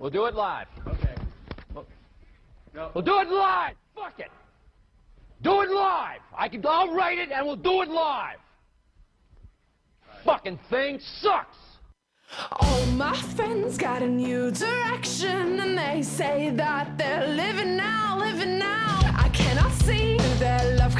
We'll do it live. Okay. No. We'll do it live. Fuck it. Do it live. I can. I'll write it, and we'll do it live. Fucking thing sucks. All my friends got a new direction, and they say that they're living now, living now. I cannot see their love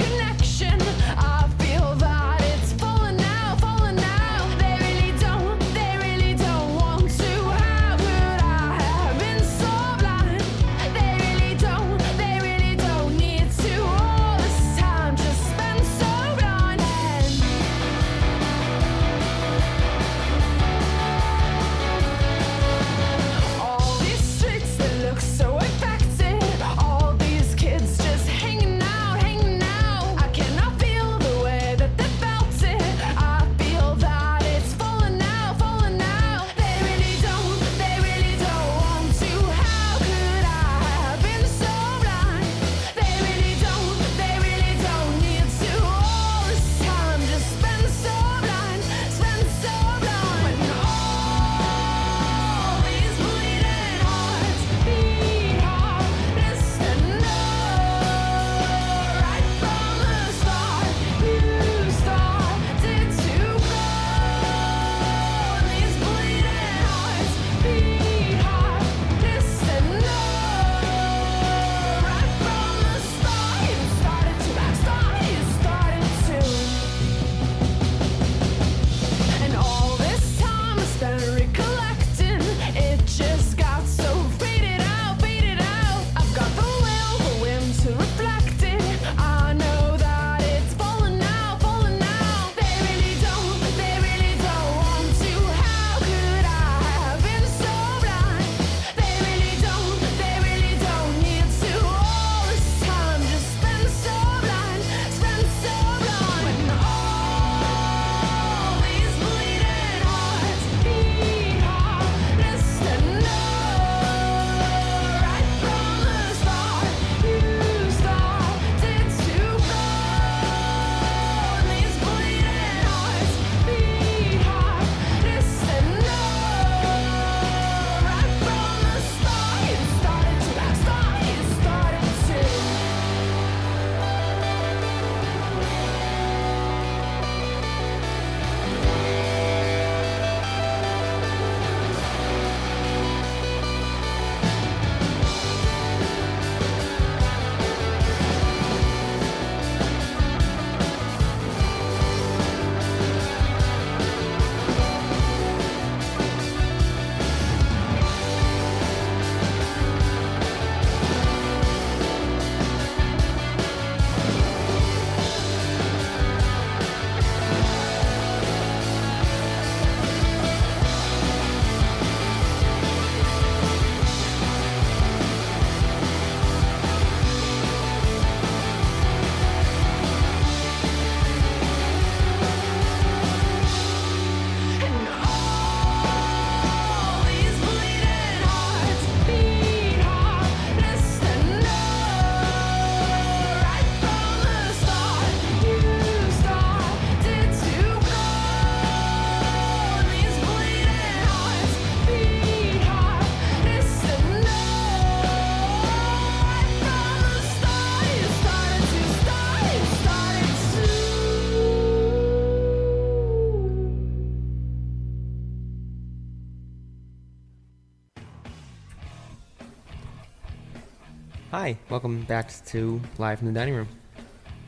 welcome back to Live from the Dining Room.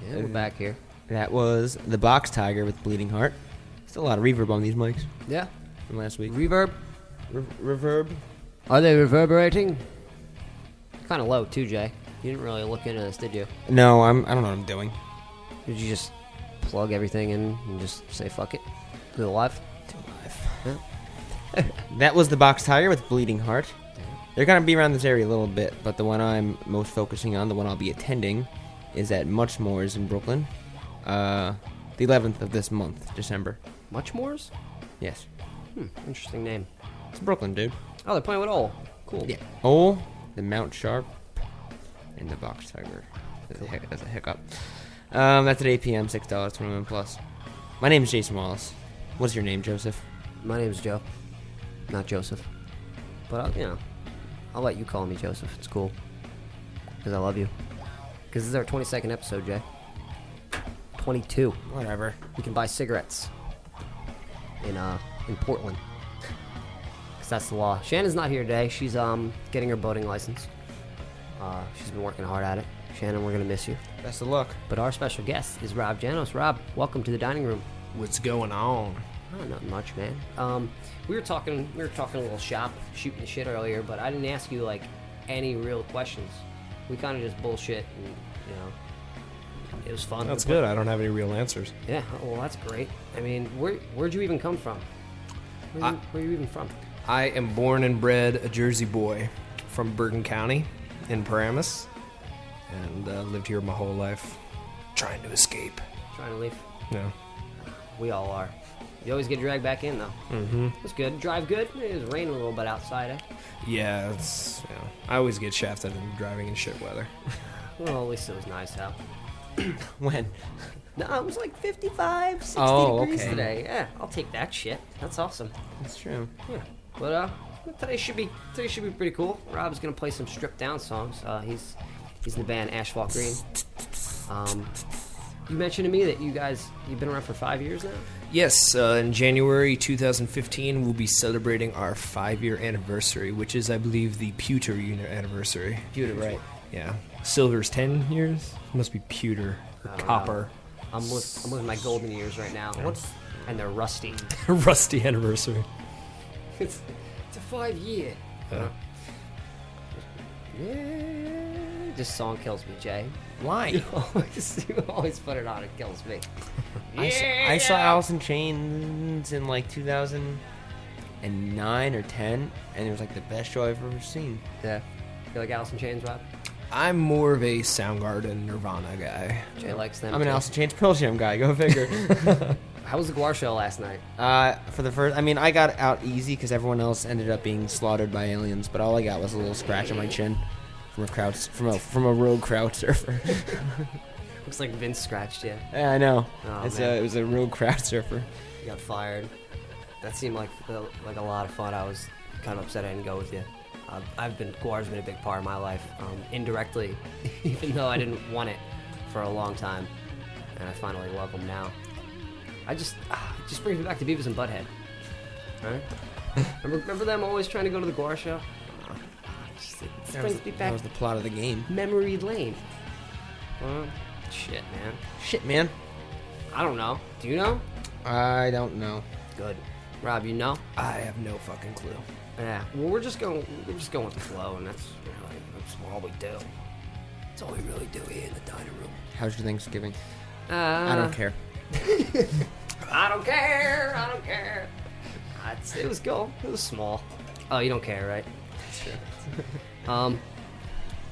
Yeah, we're back here. That was the Box Tiger with Bleeding Heart. Still a lot of reverb on these mics Yeah. from last week. Reverb. Re- reverb? Are they reverberating? Kind of low too, Jay. You didn't really look into this, did you? No, I'm. I don't know what I'm doing. Did you just plug everything in and just say fuck it? Do it live? That was the Box Tiger with Bleeding Heart. They're gonna be around this area a little bit, but the one I'm most focusing on, the one I'll be attending, is at Muchmore's in Brooklyn. Uh, the 11th of this month, December. Muchmore's? Yes, Hmm, interesting name. it's Brooklyn, dude. Oh, they're playing with all. Cool. Yeah. Oh, the Mount Sharp, and the Box Tiger. That's a, hic- that's a hiccup. Um, that's at 8 p.m. Six dollars, twenty-one plus. My name is Jason Wallace. What's your name, Joseph? My name's Joe. Not Joseph. But, uh, you know, I'll let you call me Joseph. It's cool. Because I love you. Because this is our 22nd episode, Jay. 22. Whatever. You can buy cigarettes in uh in Portland. Cause that's the law. Shannon's not here today. She's um getting her boating license. Uh, she's been working hard at it. Shannon, we're gonna miss you. Best of luck. But our special guest is Rob Janos. Rob, welcome to the dining room. What's going on? Oh, not much, man. Um, we were talking, we were talking a little shop, shooting the shit earlier, but I didn't ask you like any real questions. We kind of just bullshit, and you know, it was fun. That's good. I don't have any real answers. Yeah, well, that's great. I mean, where where'd you even come from? Where, I- you, where you even from? I am born and bred a Jersey boy from Bergen County in Paramus, and uh, lived here my whole life, trying to escape. Trying to leave. No. We all are. You always get dragged back in though. Mm-hmm. It's good. Drive good. It was raining a little bit outside. Eh? Yeah, it's. You know, I always get shafted in driving in shit weather. Well, at least it was nice out. When? No, it was like 55, 60 Oh, degrees okay. today. Yeah, I'll take that shit. That's awesome. That's true. Yeah. But uh, today should be today should be pretty cool. Rob's gonna play some stripped down songs. Uh, he's he's in the band Asphalt Green. Um, you mentioned to me that you guys you've been around for five years now. Yes, uh, in January 2015, we'll be celebrating our five year anniversary, which is, I believe, the pewter unit anniversary. Pewter, right? Yeah. Silver's 10 years? must be pewter or copper. I'm with I'm with my golden years right now. What's and they're rusty. Rusty anniversary. it's it's a five year. Uh, Yeah, this song kills me, Jay. Why? You always, you always put it on. It kills me. I, saw, I saw Alice in Chains in like 2009 or 10, and it was like the best show I've ever seen. Yeah. You like Alice in Chains, Rob? I'm more of a Soundgarden Nirvana guy. Jay likes them. I'm an too. Alice in Chains Pearl Jam guy. Go figure. How was the GWAR show last night? uh, for the first, I mean, I got out easy because everyone else ended up being slaughtered by aliens, but all I got was a little scratch on my chin from a crowd from a from a rogue crowd surfer. Looks like Vince scratched you. yeah, I know. Oh, it's man. a, it was a rogue crowd surfer. You got fired. That seemed like uh, like a lot of fun. I was kind of upset I didn't go with you. Uh, I've been GWAR's been a big part of my life, um, indirectly, even though I didn't want it for a long time, and I finally love him now. I just it just brings me back to Beavis and Butthead. Right? remember, remember them always trying to go to the Guar show? Just, it That was, brings me that was the plot of the game. memory lane. Well, shit, man. Shit, man. I don't know. Do you know? I don't know. Good. Rob, you know? I have no fucking clue. Yeah. Well, we're just going. We're just going with the flow, and that's really that's all we do. That's all we really do here in the dining room. How's your Thanksgiving? Uh, I don't care. I don't care. I don't care. It's- it was cool. It was small. Oh, you don't care, right? um,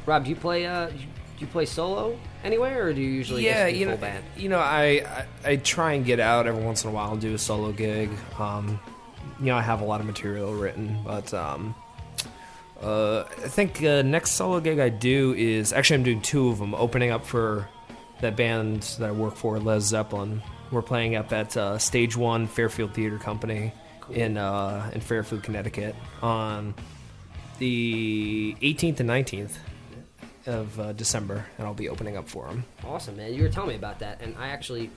Rob, do you play? Uh, do you play solo anywhere, or do you usually yeah, you full know, band? you know, I, I I try and get out every once in a while and do a solo gig. Um, you know, I have a lot of material written, but um, uh, I think uh, next solo gig I do is actually I'm doing two of them, opening up for that band that I work for, Lez Zeppelin. We're playing up at uh, Stage One Fairfield Theater Company in uh, in Fairfield, Connecticut, on the 18th and 19th of uh, December, and I'll be opening up for them. Awesome, man. You were telling me about that, and I actually,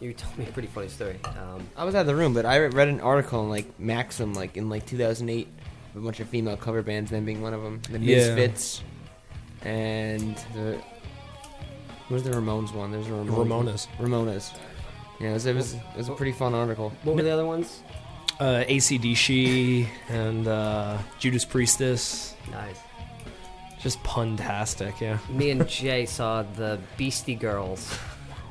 you told me a pretty funny story. Um, I was out of the room, but I read an article in like Maxim, like in like 2008, a bunch of female cover bands, them being one of them. The Yeah. Misfits, and the who's the Ramones one? There's a Ramones. Ramonas. Ramones. Yeah, it was, it was, it was a pretty fun article. what were the other ones? Uh, ACDC and uh, Judas Priestess. Nice. Just puntastic, yeah. Me and Jay saw the Beastie Girls.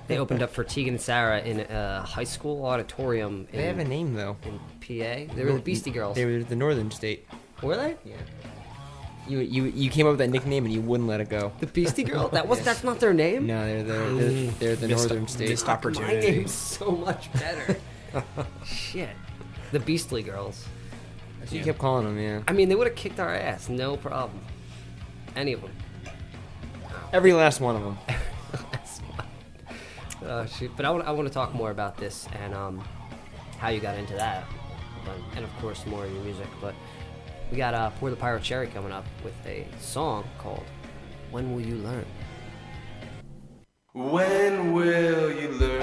They opened up for Tegan and Sara in a high school auditorium in, They have a name though. in PA. They were the Beastie Girls. They were the Northern State. were they? Yeah. You you you came up with that nickname and you wouldn't let it go. The Beastie Girl? That was that's not their name. No, they're the they're, they're the Northern State. missed opportunity. My name's so much better. Shit. The Beastly Girls. So you kept calling them, yeah. I mean, they would have kicked our ass, no problem. Any of them. Every last one of them. Oh shoot! But I want I want to talk more about this and um, how you got into that, but, and of course more of your music. But We got uh, Pour the Pirate Cherry coming up with a song called When Will You Learn? When will you learn?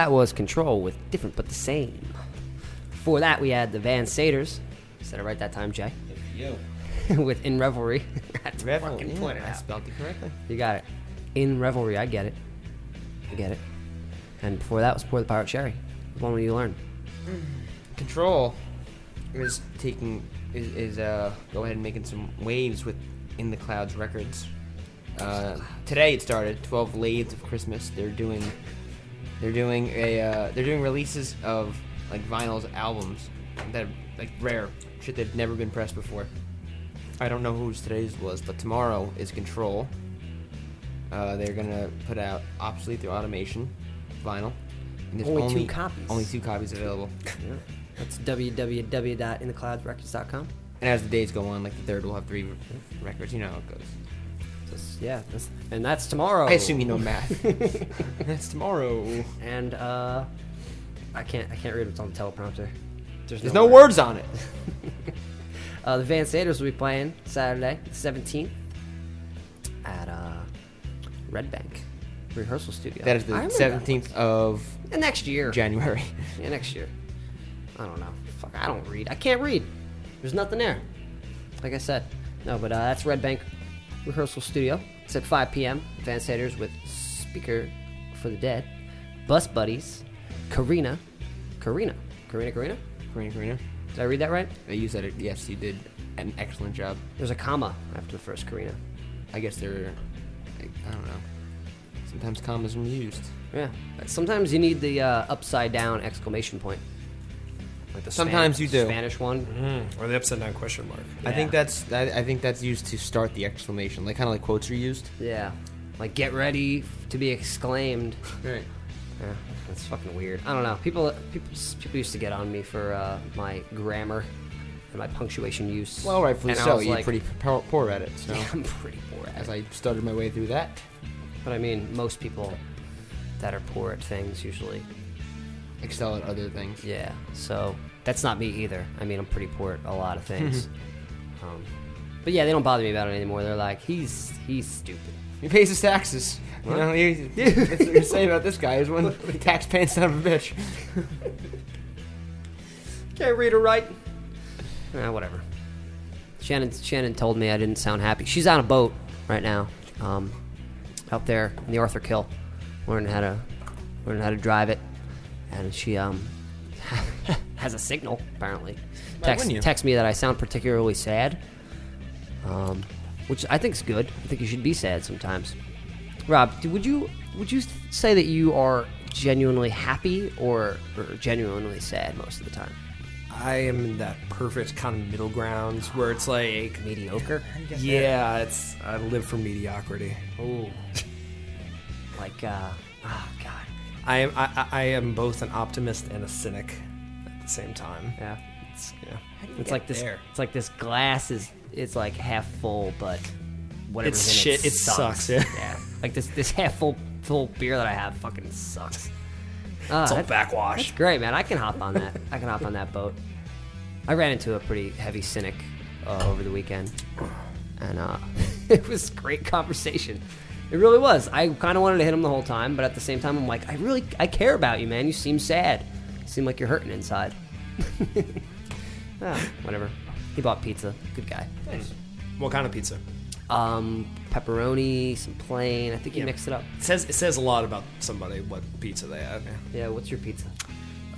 That was Control with Different But the Same. Before that, we had the Van Saders. Said it right that time, Jay. Yo. with In Revelry. Had to Revel, fucking yeah, point it I out. spelled it correctly. You got it. In Revelry, I get it. I get it. And before that was Pour the Pirate Cherry. One where you learn. Control is taking is, is uh go ahead and making some waves with In the Clouds Records. Uh, today it started. Twelve Lathes of Christmas. They're doing they're doing a uh, they're doing releases of like vinyls albums that are, like rare shit that've never been pressed before. I don't know whose today's was, but tomorrow is Control. Uh, they're gonna put out Obsolete Through Automation vinyl. And there's Only two copies. Only two copies available. Yeah. That's www.inthecloudsrecords.com. And as the days go on, like the third will have three records. You know how it goes. Yeah, that's, and that's tomorrow. I assume you know math. That's tomorrow. And uh, I can't I can't read what's on the teleprompter. There's no words on it. Uh, the Van Saders will be playing Saturday, the 17th, at uh, Red Bank Rehearsal Studio. That is I the remember seventeenth place. of And next year. January. Yeah, next year. I don't know. Fuck, I don't read. I can't read. There's nothing there. Like I said. No, but uh, that's Red Bank Rehearsal Studio. It's at 5 p.m. Van Saders with Speaker for the Dead, Bus Buddies, Karina, Karina, Karina, Karina. Karina, Karina. Did I read that right? You said it. Yes, you did an excellent job. There's a comma after the first Karina. I guess they're. I don't know. Sometimes commas are used. Yeah. Sometimes you need the uh, upside down exclamation point. Like the Sometimes Span- you do. Spanish one. Mm, or the upside down question mark. I think that's. I, I think that's used to start the exclamation, like kind of like quotes are used. Yeah. Like get ready to be exclaimed. Right. Yeah, that's fucking weird. I don't know. People, people, people used to get on me for uh, my grammar and my punctuation use. Well, rightfully And I so. You're like, pretty poor, poor at it. So, I'm pretty poor at as it. I started my way through that, But I mean, most people that are poor at things usually, excel at other things. yeah. So that's not me either. I mean, I'm pretty poor at a lot of things. um, but yeah, they don't bother me about it anymore. They're like, he's he's stupid. He pays his taxes. You know, he, that's what you say about this guy is one tax paying son of a bitch. Can't read or write. Eh, whatever. Shannon Shannon told me I didn't sound happy. She's on a boat right now, um, out there in the Arthur Kill, learning how to learning how to drive it, and she um has a signal apparently. Text, wouldn't you? text me that I sound particularly sad, um, which I think is good. I think you should be sad sometimes. Rob, do- would you would you say that you are genuinely happy or, or genuinely sad most of the time? I am in that perfect kind of middle ground where it's like, Mediocre. yeah, it's I live for mediocrity. Oh, like, uh, oh, God. I am I, I- I am both an optimist and a cynic at the same time. Yeah. It's, yeah. It's like this. there? It's like this glass is. It's like half full, but whatever's It's in shit, It it sucks, yeah. yeah. Like this. This half full full beer that I have fucking sucks. Ah, It's all that- backwash. That's great, man. I can hop on that. I can hop on that boat. I ran into a pretty heavy cynic uh, over the weekend, and uh, it was great conversation. It really was. I kind of wanted to hit him the whole time, but at the same time, I'm like, I really, I care about you, man. You seem sad. You seem like you're hurting inside. ah, whatever. He bought pizza. Good guy. What kind of pizza? Um, pepperoni, some plain. I think he Yeah. mixed it up. It says it says a lot about somebody what pizza they have. Yeah. What's your pizza?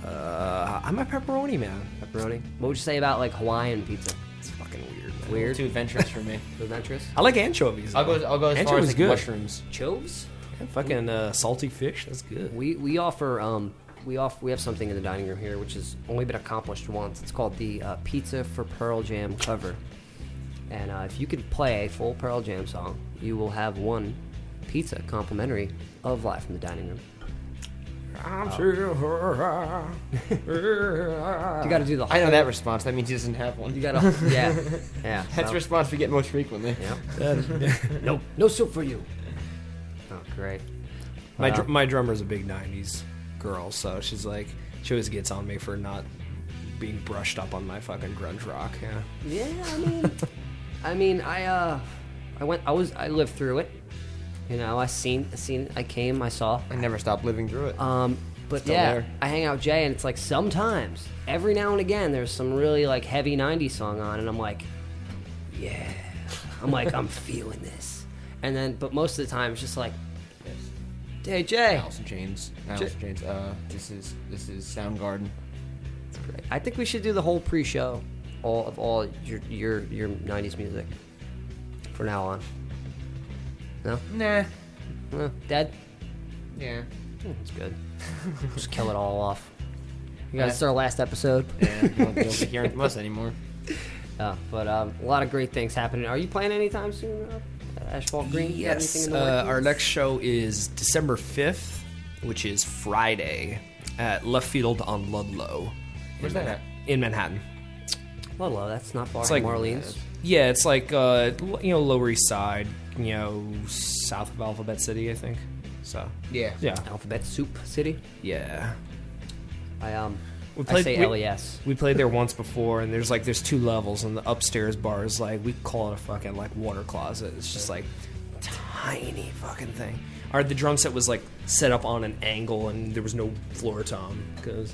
Uh, I'm a pepperoni man. Pepperoni. What would you say about like Hawaiian pizza? It's fucking weird. Man. Weird. Too adventurous for me. Too adventurous. I like anchovies. I'll though. go. I'll go as far Anchovies as like good. mushrooms. Choves. Yeah, fucking uh, salty fish. That's good. We we offer um we off we have something in the dining room here which has only been accomplished once. It's called the uh, Pizza for Pearl Jam cover. And uh, if you could play a full Pearl Jam song, you will have one pizza complimentary of Live from the Dining Room. I'm sure. You got to do the. I know that response. That means he doesn't have one. You got to. Yeah. Yeah. That's so- the response we get most frequently. Yeah. no. No soup for you. Oh, great. My Wow. dr- my drummer's a big '90s girl, so she's like, she always gets on me for not being brushed up on my fucking grunge rock. Yeah. Yeah, I mean, I mean, I uh, I went, I was, I lived through it. You know, I seen, I seen, I came, I saw. I never stopped living through it. Um, But Still yeah, there. I hang out with Jay, and it's like sometimes, every now and again, there's some really like heavy '90s song on, and I'm like, yeah, I'm like, I'm feeling this. And then, but most of the time, it's just like, hey Jay, Alice in Chains. Alice in Chains. Uh, this is this is Soundgarden. Great. I think we should do the whole pre-show, all of all your your your '90s music, from now on. No, Nah. no, dead. Yeah. That's good. Just kill it all off. You guys, it's our last episode. Yeah. You won't be hearing from us anymore. Uh, but um, a lot of great things happening. Are you playing anytime soon? Asphalt Green? Yes. in the Uh, our next show is December 5th, which is Friday, at Left Field on Ludlow. Where's that at? In Manhattan. Ludlow. That's not far It's from like- Orleans. Yeah, it's like, uh, you know, Lower East Side, you know, south of Alphabet City, I think. So, Yeah. yeah. Alphabet Soup City. Yeah. I um. We I played- say we- LES. We played there once before, and there's like there's two levels, and the upstairs bar is like we call it a fucking like water closet. It's just like tiny fucking thing. Our the drum set was like set up on an angle, and there was no floor tom because.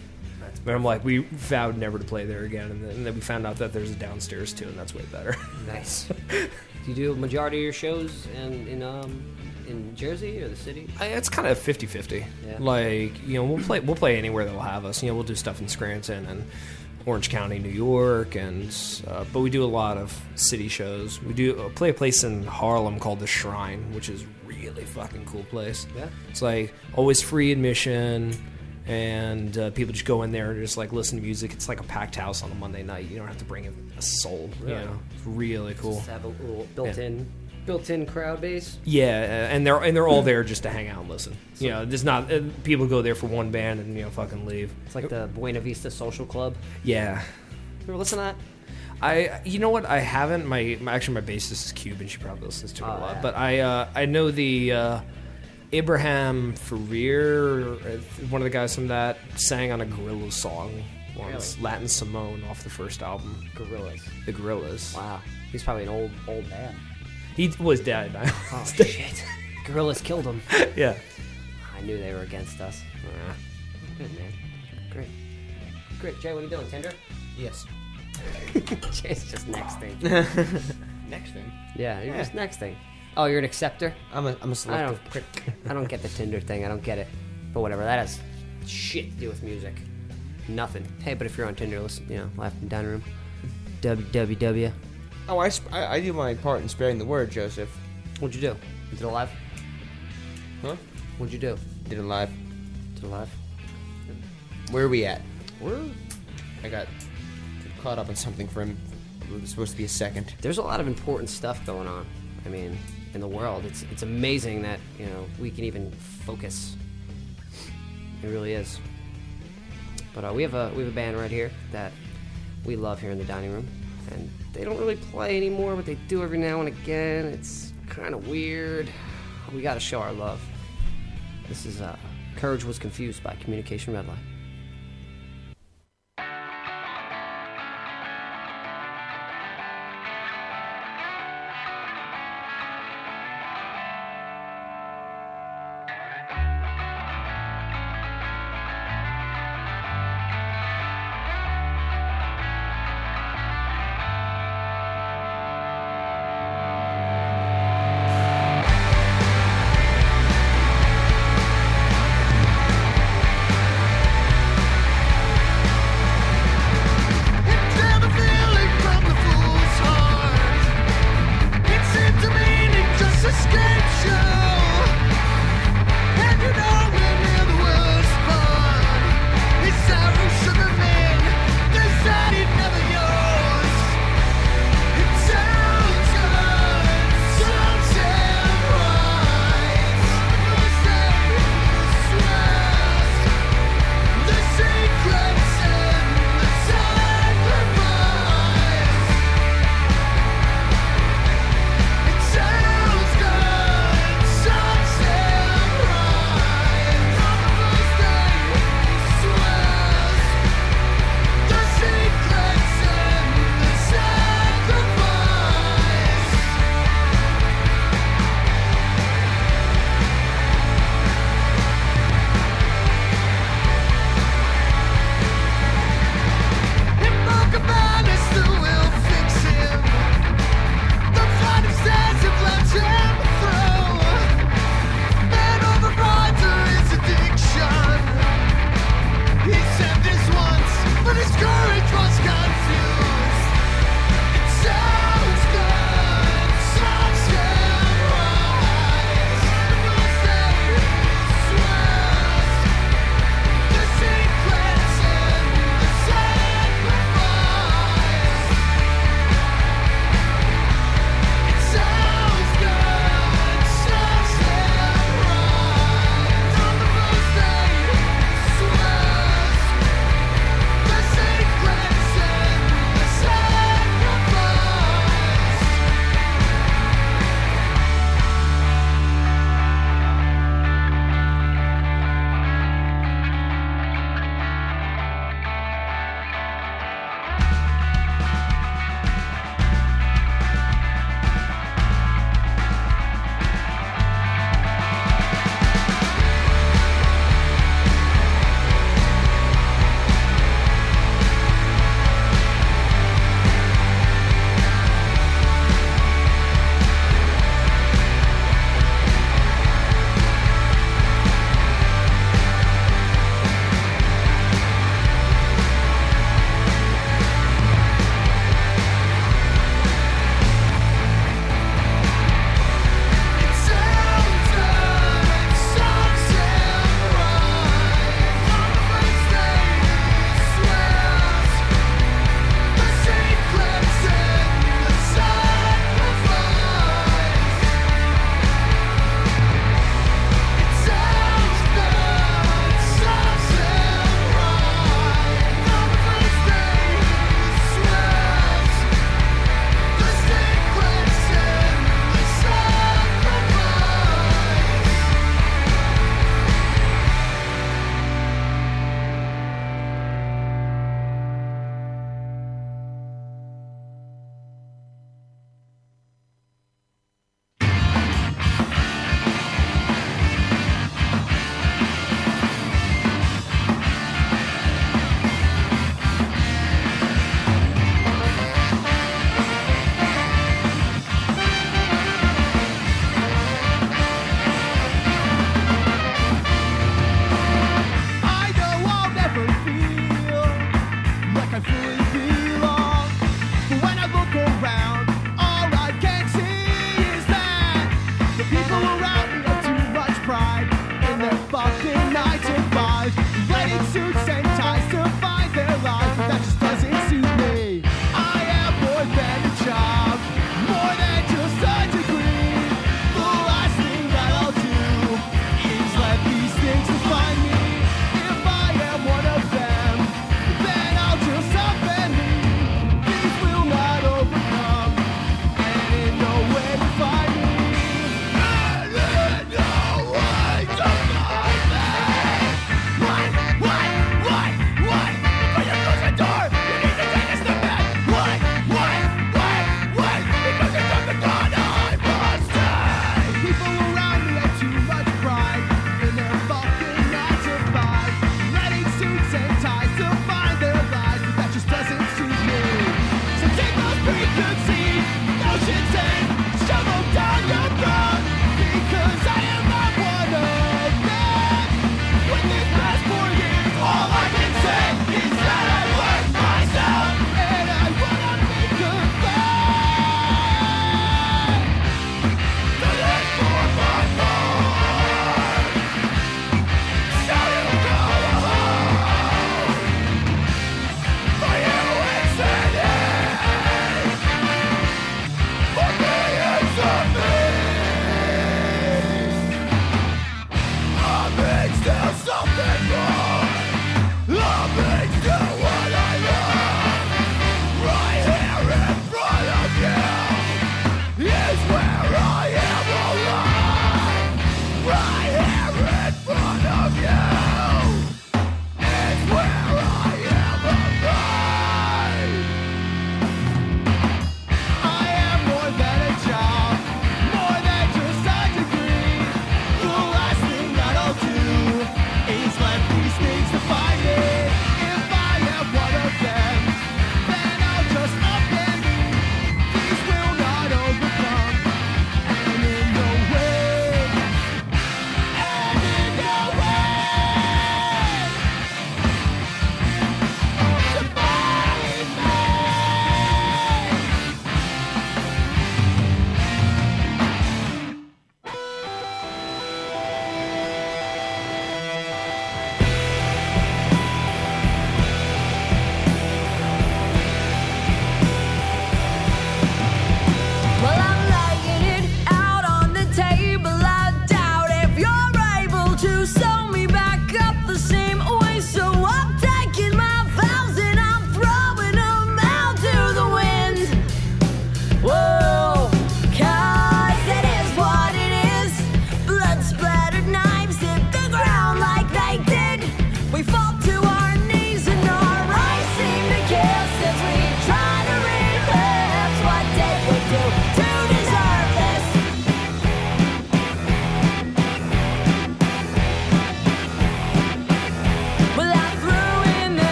But I'm like, we vowed never to play there again, and then, and then we found out that there's a downstairs too, and that's way better. Nice. do you do a majority of your shows in in um in Jersey or the city? I- it's kind of 50-50. Yeah. Like you know, we'll play we'll play anywhere they'll have us. You know, we'll do stuff in Scranton and Orange County, New York, and uh, but we do a lot of city shows. We do uh, play a place in Harlem called the Shrine, which is really fucking cool place. Yeah. it's like always free admission. And uh, people just go in there and just like listen to music. It's like a packed house on a Monday night. You don't have to bring a, a soul. You Really? know, it's really cool. Just have a little built-in built-in crowd base. Yeah, uh, and they're and they're all there just to hang out and listen. You know, there's not uh, people go there for one band and you know fucking leave. It's like the Buena Vista Social Club. Yeah, You ever listen to that? I you know what I haven't my, my actually my bassist is Cuban. She probably listens to it Oh, a lot. yeah. But I uh, I know the uh, Ibrahim Ferrer, uh, one of the guys from that, sang on a Gorilla song once, Really? Latin Simone off the first album, Gorillaz. the Gorillaz Wow. He's probably an old old man. Oh, he was dead. now. Oh shit. Gorillaz killed him. yeah. I knew they were against us. Ah, good man. Great. Great. Jay, what are you doing? Tinder? Yes. Jay's just next thing. Next thing. Yeah, you're Yeah. just next thing. Oh, you're an acceptor? I'm a I'm a I selective don't critic. I don't get the Tinder thing. I don't get it. But whatever. That has shit to do with music. Nothing. Hey, but if you're on Tinder, listen, you know, laugh in the dining room. www. Oh, I, sp- I I do my part in sparing the word, Joseph. What'd you do? You did a live? Huh? What'd you do? Did it live. Did a live? Where are we at? We're I got caught up on something for him. It was supposed to be a second. there's a lot of important stuff going on. I mean, in the world, it's it's amazing that you know we can even focus. It really is. But uh, we have a we have a band right here that we love here in the dining room, and they don't really play anymore, but they do every now and again. It's kind of weird. We got to show our love. This is uh, Courage was confused by Communication Red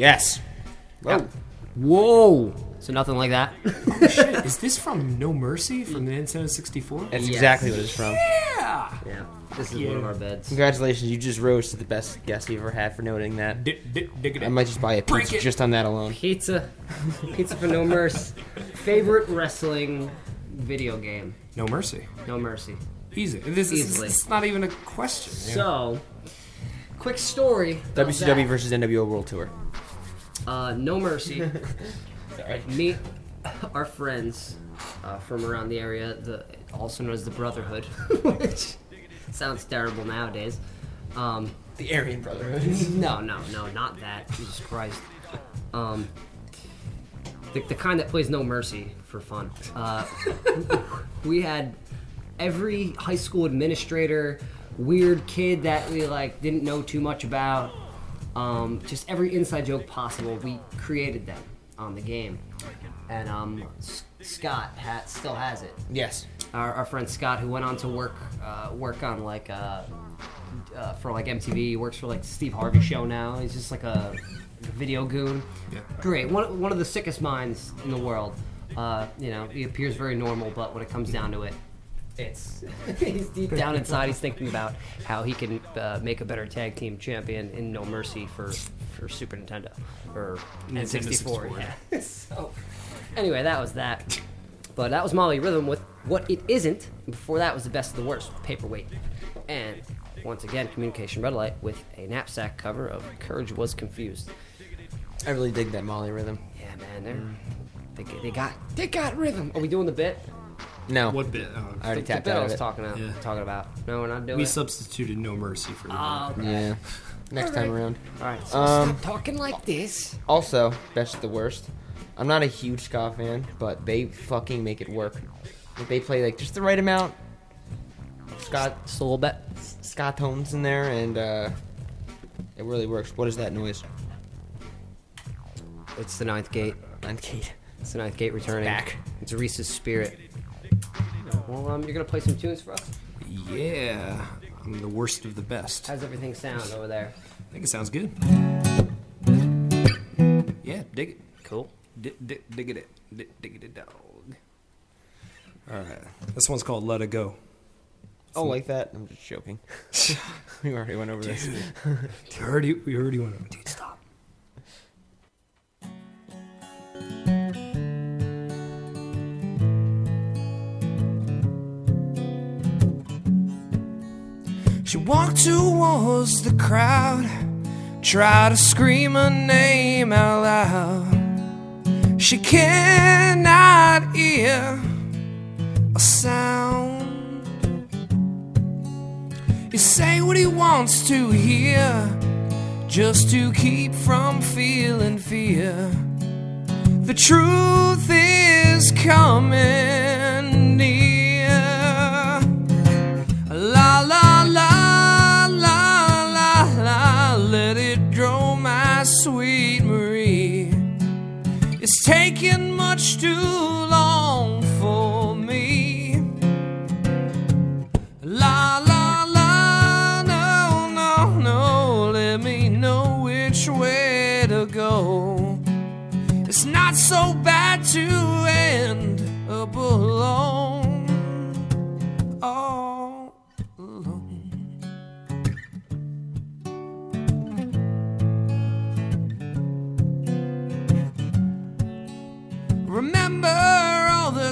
Yes. Yeah. Whoa! So nothing like that. Shit, is this from No Mercy from the Nintendo 64? That's Yes. exactly what it's from. Yeah! yeah. This is one of our beds. Congratulations, you just rose to the best guess we've ever had for noting that. D- d- I might just buy a Break pizza just on that alone. Pizza. Pizza for No Mercy. Favorite wrestling video game? No Mercy. No Mercy. Easy. This is Easily. it's not even a question. yeah. So, quick story. about WCW versus NWO World Tour. Uh, no Mercy. Sorry. Meet our friends uh, from around the area, the also known as the Brotherhood, which sounds terrible nowadays. Um, The Aryan Brotherhood. no, no, no, not that. Jesus Christ. Um, the, the kind that plays No Mercy for fun. Uh, we had every high school administrator, weird kid that we like didn't know too much about. Um, just every inside joke possible. We created them on the game, and um, S- Scott ha- still has it yes. our, our friend Scott, who went on to work uh, work on like uh, uh, for like MTV, he works for like Steve Harvey show now. He's just like a, a video goon. Yeah. Great, one one of the sickest minds in the world. Uh, you know, he appears very normal, but when it comes down to it, it's he's deep down inside. He's thinking about how he can uh, make a better tag team champion in No Mercy for for Super Nintendo or Nintendo N64. 64. Yeah. so anyway, that was that. But that was Molly Rhythm with what it isn't. Before that was the best of the worst, Paperweight. And once again, Communication Red Light with a knapsack cover of Courage Was Confused. I really dig that Molly rhythm. Yeah, man, they're, they, they got they got rhythm. Are we doing the bit? No. What bit? Oh, I already the, the tapped bit out I was talking about. Yeah. Talking about. No, we're not doing we it. substituted No Mercy for the Oh, okay. Yeah. Next time around. All right. So Um, stop talking like this. Also, best of the worst. I'm not a huge ska fan, but they fucking make it work. Like, they play like just the right amount of ska Just a little bit. ska tones in there, and uh, it really works. What is that noise? It's the ninth gate. Ninth gate. It's the ninth gate returning. back. It's Reese's spirit. Well, um, you're gonna play some tunes for us. Yeah. I'm the worst of the best. How's everything sound over there? I think it sounds good. Yeah, dig it. Cool. Dig, dig, dig it. Dig, dig it, dog. All right. This one's called Let It Go. Oh, like that? I'm just joking. we already went over this. We already, we already went over. Dude, stop. She walked towards the crowd, tried to scream her name out loud. She cannot hear a sound. You say what he wants to hear, just to keep from feeling fear. The truth is coming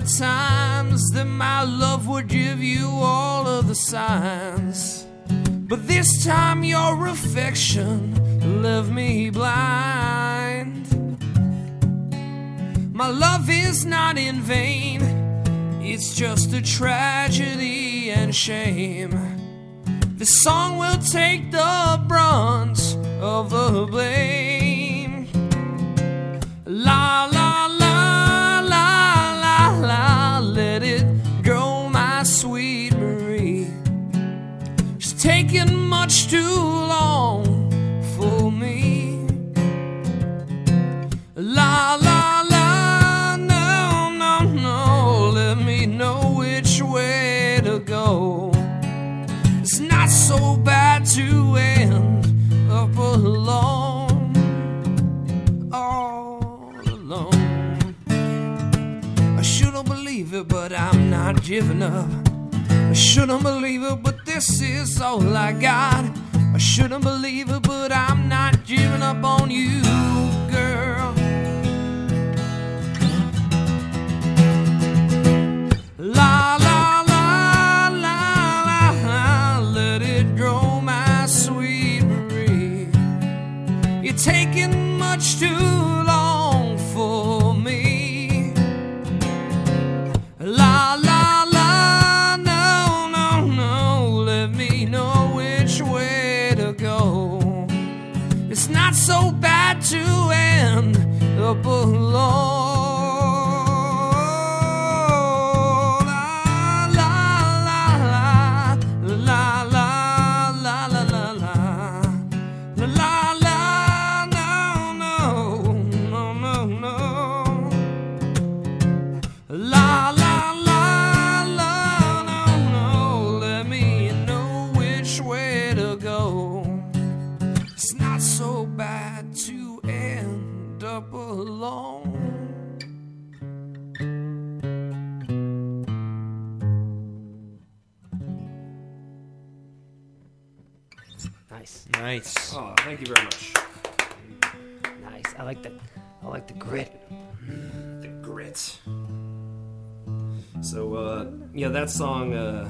times that my love would give you all of the signs. But this time your affection left me blind. My love is not in vain, it's just a tragedy and shame. This song will take the brunt of the blame. La la not giving up. I shouldn't believe it, but this is all I got. I shouldn't believe it, but I'm not giving up on you, girl. La la la la la, let it grow, my sweet Marie. You're taking much too trouble long. Nice, Nice. Oh, thank you very much. nice. I like the, I like the grit. The grit. So, uh, yeah, that song uh,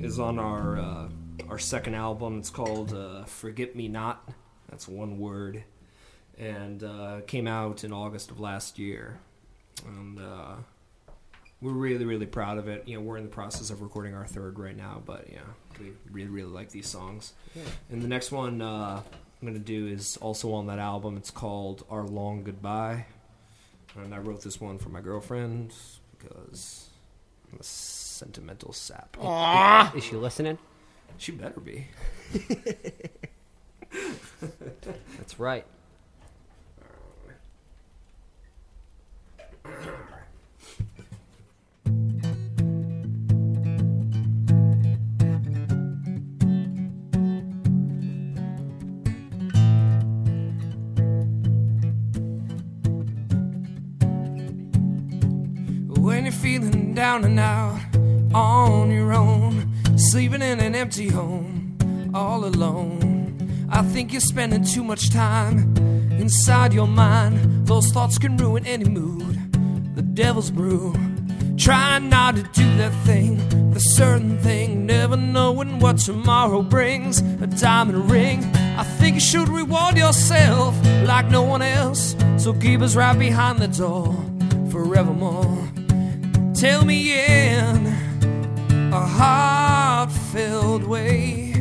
is on our uh, our second album. It's called uh, "Forget Me Not." That's one word, and uh, came out in August of last year. And uh, we're really, really proud of it. You know, we're in the process of recording our third right now, but yeah, we really, really like these songs. And the next one uh, I'm gonna do is also on that album. It's called "Our Long Goodbye." And I wrote this one for my girlfriend because I'm a sentimental sap. Is she listening? She better be. That's right. down and out on your own, sleeping in an empty home, all alone. I think you're spending too much time inside your mind. Those thoughts can ruin any mood. The devil's brew. Trying not to do that thing, the certain thing, never knowing what tomorrow brings. A diamond ring. I think you should reward yourself like no one else. So keep us right behind the door forevermore. Tell me in a heart filled way.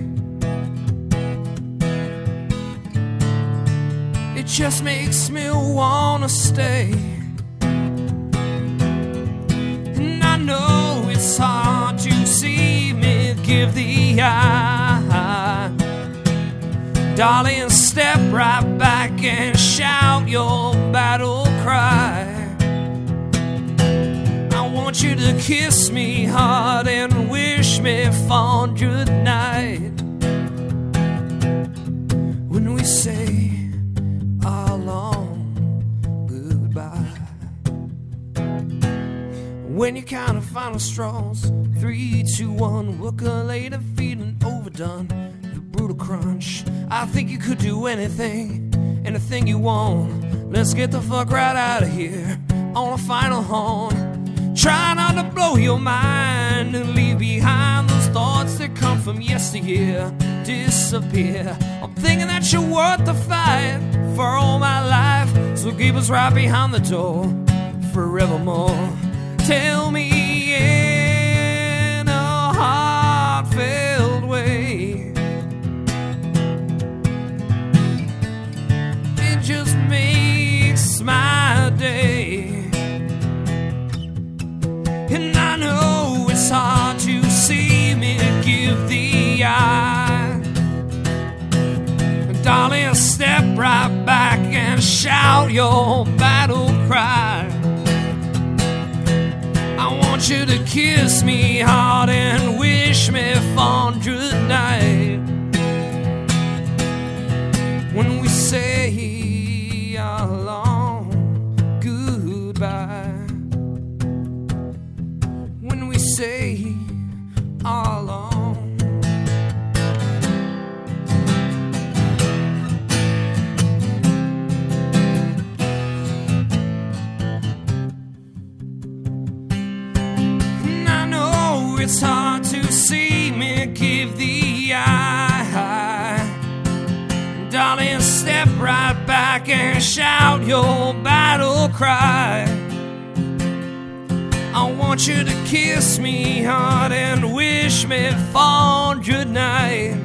It just makes me wanna stay. And I know it's hard to see me give the eye. Darling, step right back and shout your battle cry. Want you to kiss me hard and wish me fond good night. When we say our long goodbye. When you count the final straws, three, two, one, later, feeling overdone. The brutal crunch. I think you could do anything, anything you want. Let's get the fuck right out of here on a final horn. Try not to blow your mind and leave behind those thoughts that come from yesteryear. Disappear. I'm thinking that you're worth the fight for all my life. So keep us right behind the door forevermore. Tell me in a heart-filled way. It just makes my day. It's hard to see me give the eye. Darling, step right back and shout your battle cry. I want you to kiss me hard and wish me fond good night. When we say say all along. And I know it's hard to see me give the eye. Darling, step right back and shout your battle cry. Want you to kiss me hard and wish me fond good night.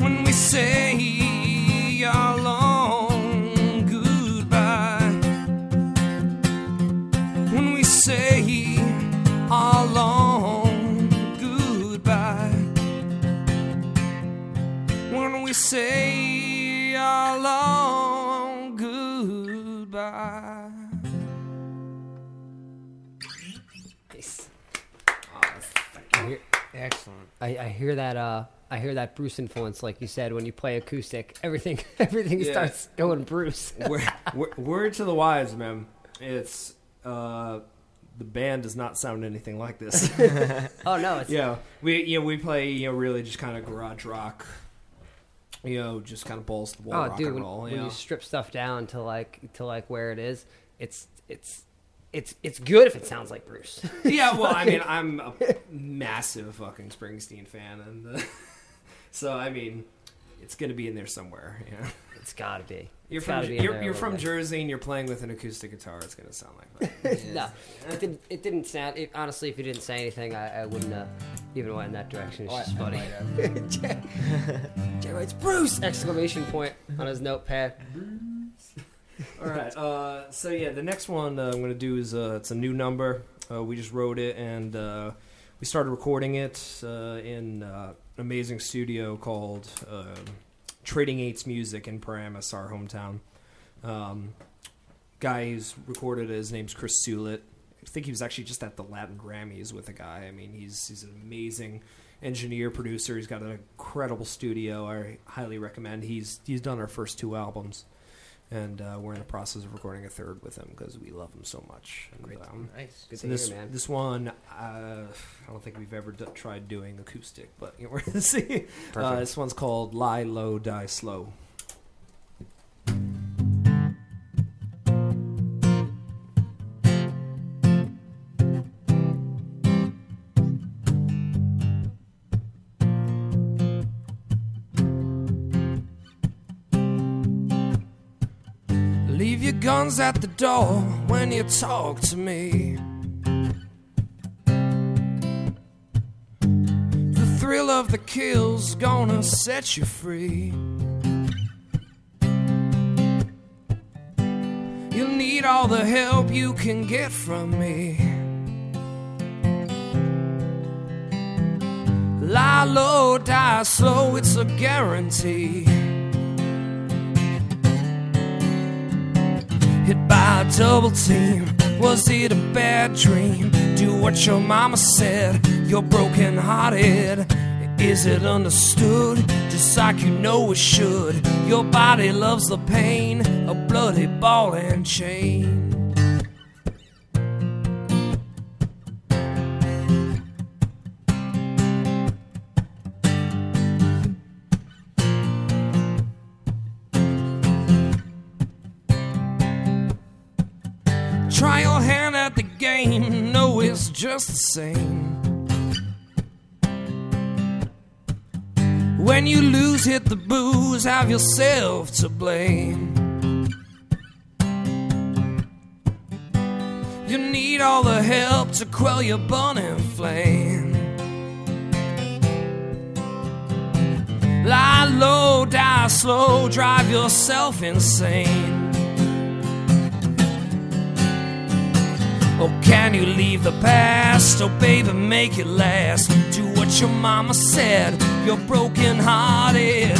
When we say our long goodbye. When we say our long goodbye. When we say I, I hear that. Uh, I hear that Bruce influence, like you said, when you play acoustic, everything everything Yeah. starts going Bruce. word, to the wise, man. It's uh, the band does not sound anything like this. oh no, it's yeah, we you know we play you know really just kind of garage rock. You know, just kind of balls to the wall oh rock dude, and when, roll. when you know? you strip stuff down to like to like where it is, it's it's it's it's good if it sounds like Bruce. yeah, well, I mean, I'm a massive fucking Springsteen fan, and uh, so I mean, it's gonna be in there somewhere. Know, it's gotta be. you're It's from you're, you're from bit. Jersey, and you're playing with an acoustic guitar. It's gonna sound like that. no, it didn't. It didn't sound. It, honestly, if you didn't say anything, I, I wouldn't uh, even went in that direction. It's just funny. Jay, Jay writes Bruce! Exclamation point on his notepad. All right. Uh, so yeah, the next one uh, I'm going to do is uh, it's a new number. Uh, we just wrote it and uh, we started recording it uh, in uh, an amazing studio called uh, Trading Eights Music in Paramus, our hometown. Um, guy who's recorded it, his name's Chris Sulit. I think he was actually just at the Latin Grammys with a guy. I mean, he's he's an amazing engineer producer. He's got an incredible studio. I highly recommend. He's he's done our first two albums and uh, we're in the process of recording a third with him because we love him so much. And, um, Nice. Good to this hear, man. this one, uh, I don't think we've ever d- tried doing acoustic, but you know, we're gonna see. Uh, this one's called "Lie Low, Die Slow." At the door when you talk to me. The thrill of the kill's gonna set you free. You'll need all the help you can get from me. Lie low, die slow, it's a guarantee. Hit by a double team. Was it a bad dream? Do what your mama said. You're broken hearted. Is it understood? Just like you know it should. Your body loves the pain, a bloody ball and chain. It's just the same. When you lose, hit the booze, have yourself to blame. You need all the help to quell your burning flame. Lie low, die slow, drive yourself insane. Oh, can you leave the past? Oh, baby, make it last. Do what your mama said. You're broken hearted.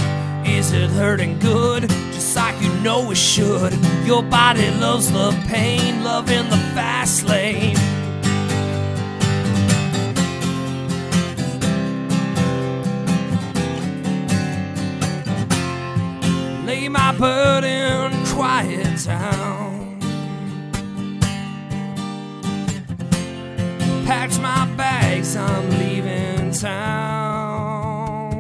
Is it hurting good? Just like you know it should. Your body loves the pain, loving the fast lane. Lay my burden, quiet down. packed my bags, I'm leaving town.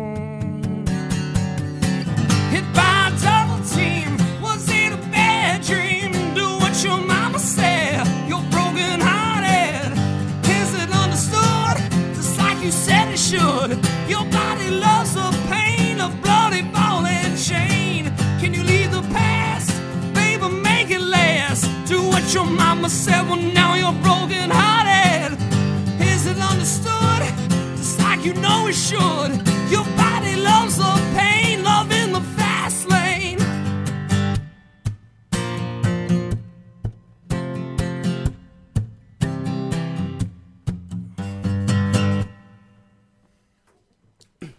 Hit by a double team, was it a bad dream? Do what your mama said, you're broken hearted. Is it understood? Just like you said it should. Your body loves the pain of bloody ball and chain. Can you leave the past? Baby, make it last. Do what your mama said, well, now you're broken hearted. Is it understood? Just like you know it should. Your body loves the pain, love in the fast lane.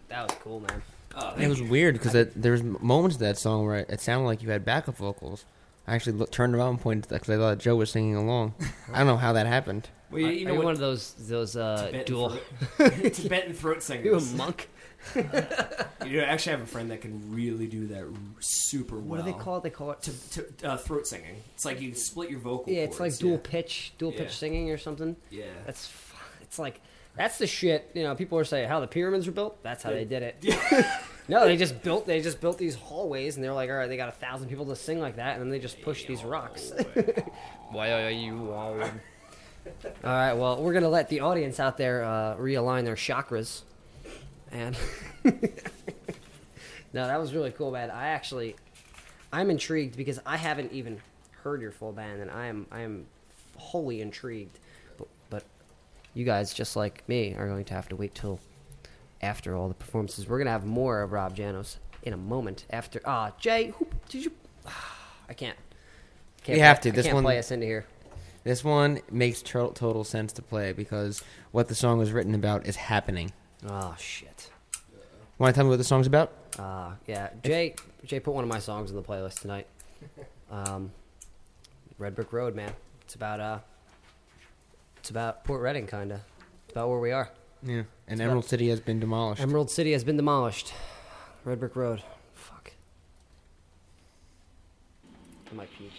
That was cool, man. Oh, it was weird because there was moments of that song where it sounded like you had backup vocals. I actually looked, turned around and pointed because I thought Joe was singing along. I don't know how that happened. Well, you, know what? one of those those uh, Tibetan dual? throat- Tibetan throat singers. You a monk? You know, I actually have a friend that can really do that super well. What do they call it? They call it. To, to, uh, throat singing. It's like you split your vocal. Yeah, it's like dual yeah. pitch, dual pitch singing or something. Yeah. That's it's like that's the shit. You know, people are saying how the pyramids were built. That's how they did it. no, they just built they just built these hallways, and they're like, all right, they got a thousand people to sing like that, and then they just push these rocks. Why are you? All right, well, we're gonna let the audience out there uh, realign their chakras, and no, that was really cool, man. I actually, I'm intrigued because I haven't even heard your full band, and I am I am wholly intrigued. But, but you guys, just like me, are going to have to wait till after all the performances. We're gonna have more of Rob Janos in a moment. After ah, Jay, who, did you? I can't. can't We have play- to. I This can't one- play us into here. This one makes to- total sense to play because what the song was written about is happening. Oh shit. Want to tell me what the song's about? Uh, yeah, Jay. Jay put one of my songs in the playlist tonight. Um, Red Brick Road, man. It's about uh, it's about Port Reading, kinda. It's about where we are. Yeah. And Emerald City has been demolished. Emerald City has been demolished. Red Brick Road. Fuck. I might puke.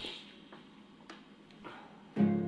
I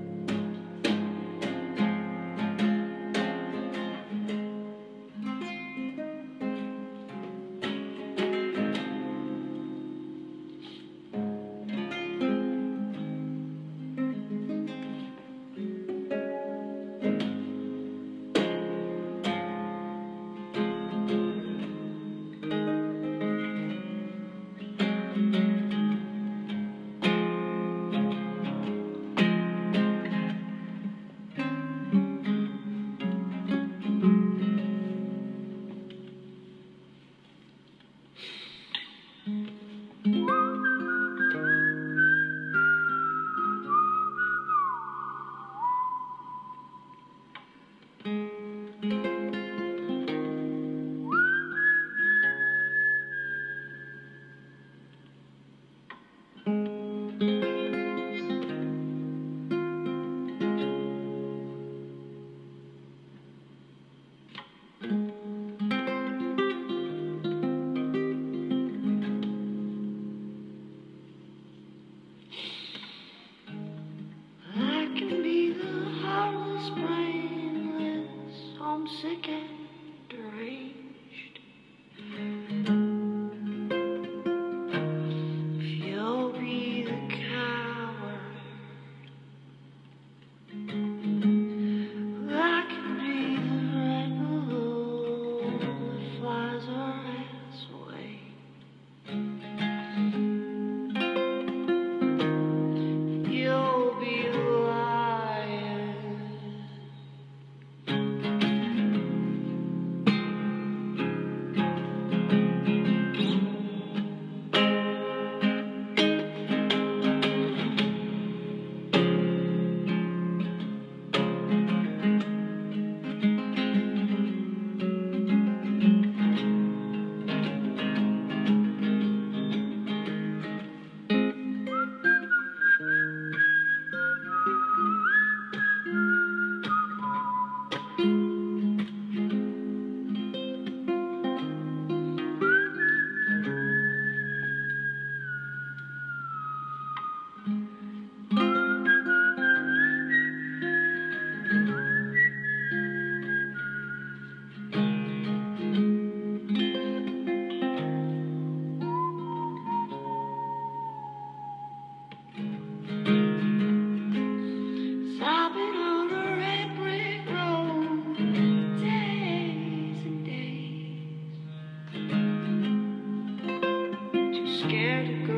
scared to go.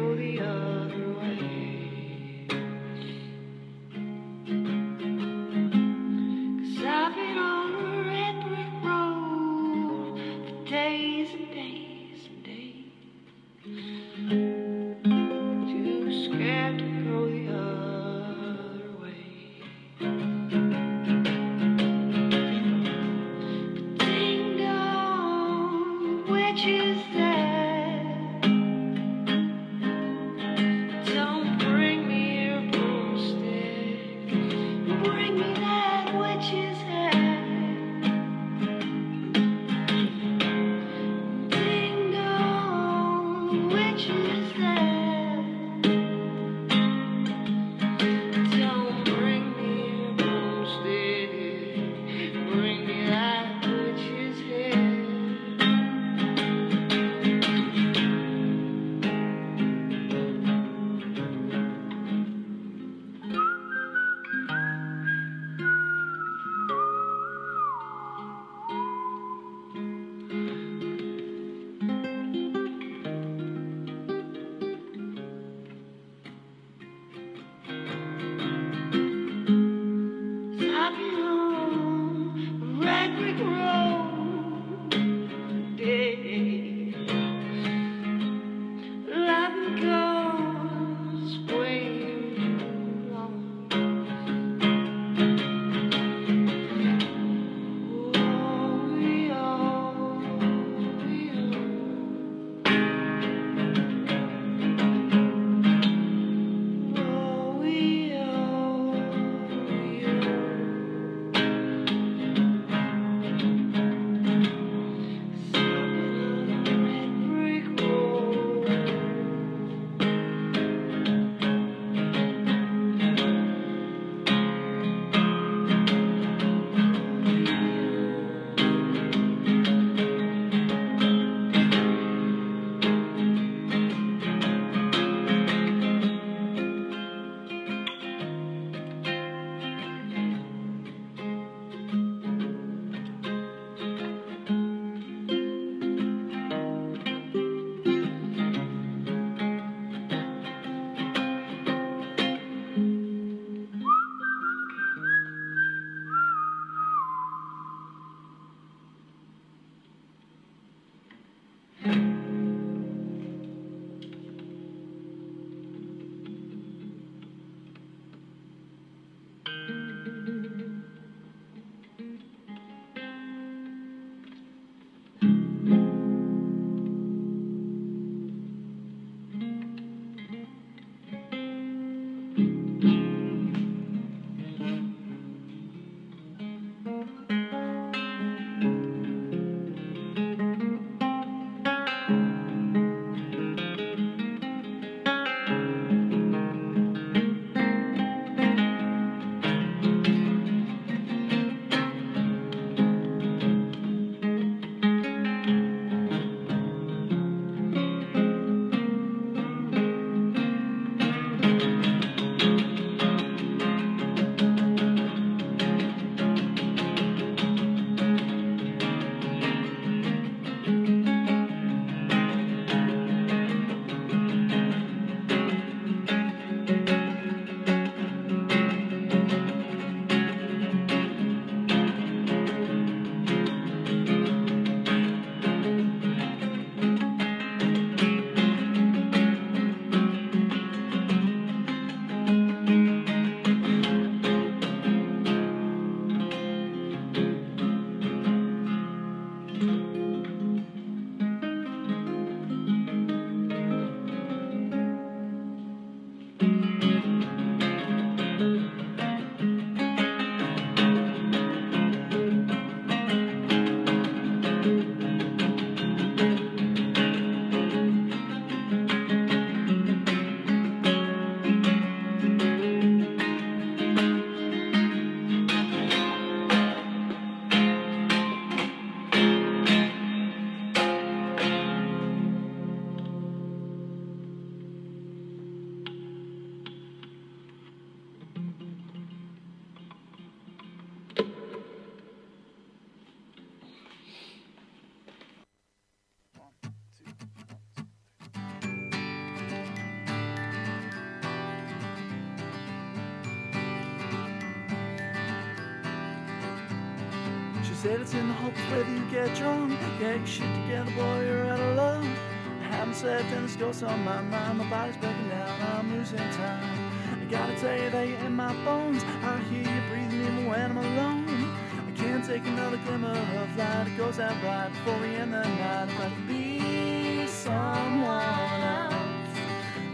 Said it's in hopes whether you get drunk. Get your shit together, boy, you're out of. I haven't and it's ghosts on my mind. My body's breaking down, I'm losing time. I gotta tell you, they in my bones. I hear you breathing even when I'm alone. I can't take another glimmer of light. It goes out right before we end the night. If I could be someone else,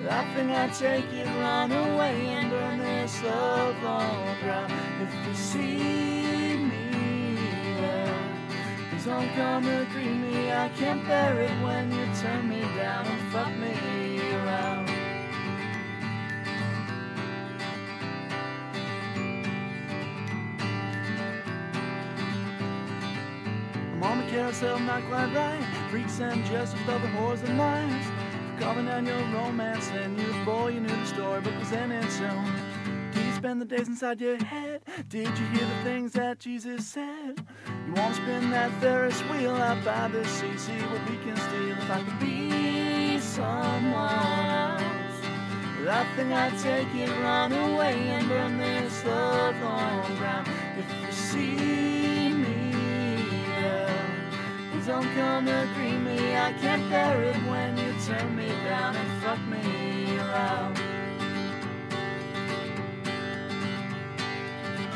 I think I'd take it, run away and burn this love on the ground. If you see don't come to greet me. I can't bear it when you turn me down and fuck me around. I'm on the carousel, not quite right. Freaks and jesters, other whores and. For carving down your romance and you, boy, you knew the story, but was ending soon. Do you spend the days inside your head? Did you hear the things that Jesus said? You won't spin that Ferris wheel out by the sea, see what we can steal if I could be someone else. But I think I'd take it, run away and burn this love on ground. If you see me there, please don't come to greet me. I can't bear it when you turn me down and fuck me around.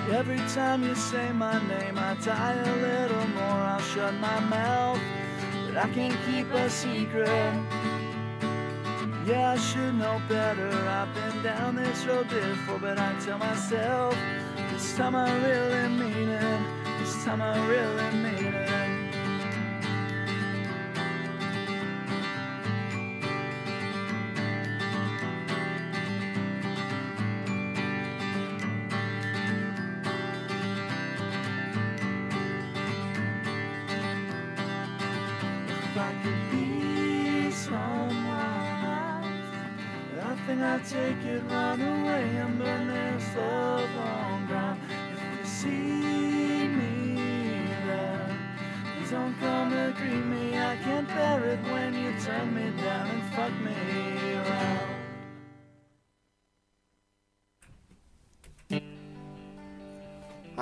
Every time you say my name, I die a little more. I'll shut my mouth, but I can't keep a secret. Yeah, I should know better. I've been down this road before, but I tell myself this time I really mean it. This time I really mean it.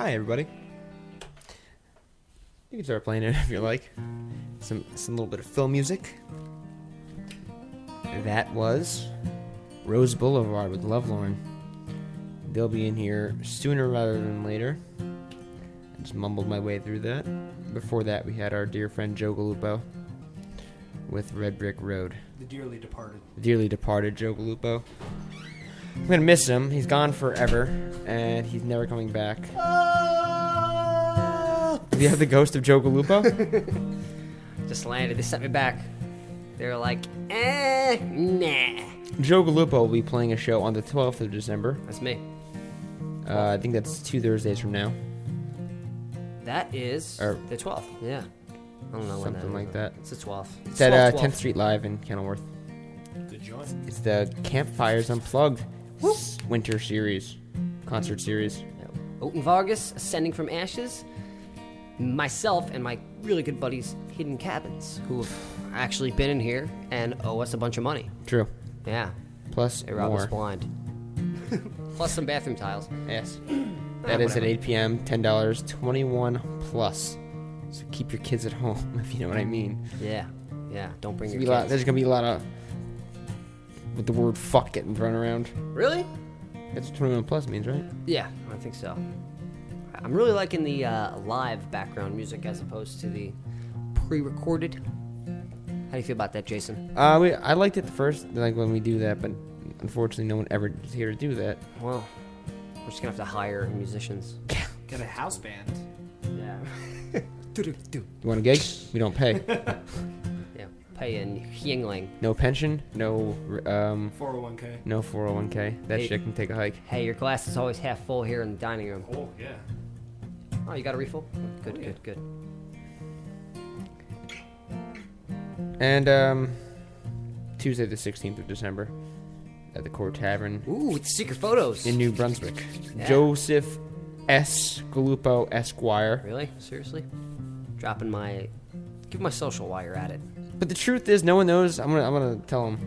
Hi, everybody. You can start playing it if you like. Some some little bit of film music. That was Rose Boulevard with Lovelorn. They'll be in here sooner rather than later. I just mumbled my way through that. Before that, we had our dear friend Joe Galupo with Red Brick Road. The dearly departed. dearly departed Joe Galupo. I'm gonna miss him. He's gone forever, and he's never coming back. Do you have the ghost of Joe Galupo? Just landed. They sent me back. They were like, eh, nah. Joe Galupo will be playing a show on the 12th of December. That's me. Uh, I think that's two Thursdays from now. That is Or- the 12th. Yeah. I don't know when Something that like is. that. It's the 12th. It's at uh, 12th. 10th Street Live in Kenilworth. Good joint. It's the Campfires Unplugged s- winter series, concert series. Oten Vargas, Ascending from Ashes. Myself and my really good buddies, Hidden Cabins, who have actually been in here and owe us a bunch of money. True. Yeah. Plus They robbed us more. blind. Plus some bathroom tiles. Yes. Ah, that is at 8 p.m. Ten dollars, 21 plus. So keep your kids at home, if you know what I mean. Yeah. Yeah. Don't bring your a lot, kids. there's gonna be a lot of with the word "fuck" getting thrown around. Really? That's what 21 plus means, right? Yeah, I think so. I'm really liking the uh, live background music as opposed to the pre-recorded. How do you feel about that, Jason? Uh, we, I liked it the first, like when we do that, but unfortunately, no one ever is here to do that. Well, we're just gonna have to hire musicians. Get a house band. Yeah. Do do do. You want a gig? We don't pay. yeah. Pay in Yuengling. No pension, no um, 401k. no 401k. That Hey. shit can take a hike. Hey, your glass is always half full here in the dining room. Oh yeah. Oh, you got a refill? Good, Oh, yeah. good, good. And um, Tuesday the 16th of December at the Court Tavern Ooh, with secret photos. in New Brunswick. Yeah. Joseph S. Galupo Esquire. Really? Seriously? Dropping my, give my social while you're at it. But the truth is, no one knows. I'm gonna, I'm gonna tell him.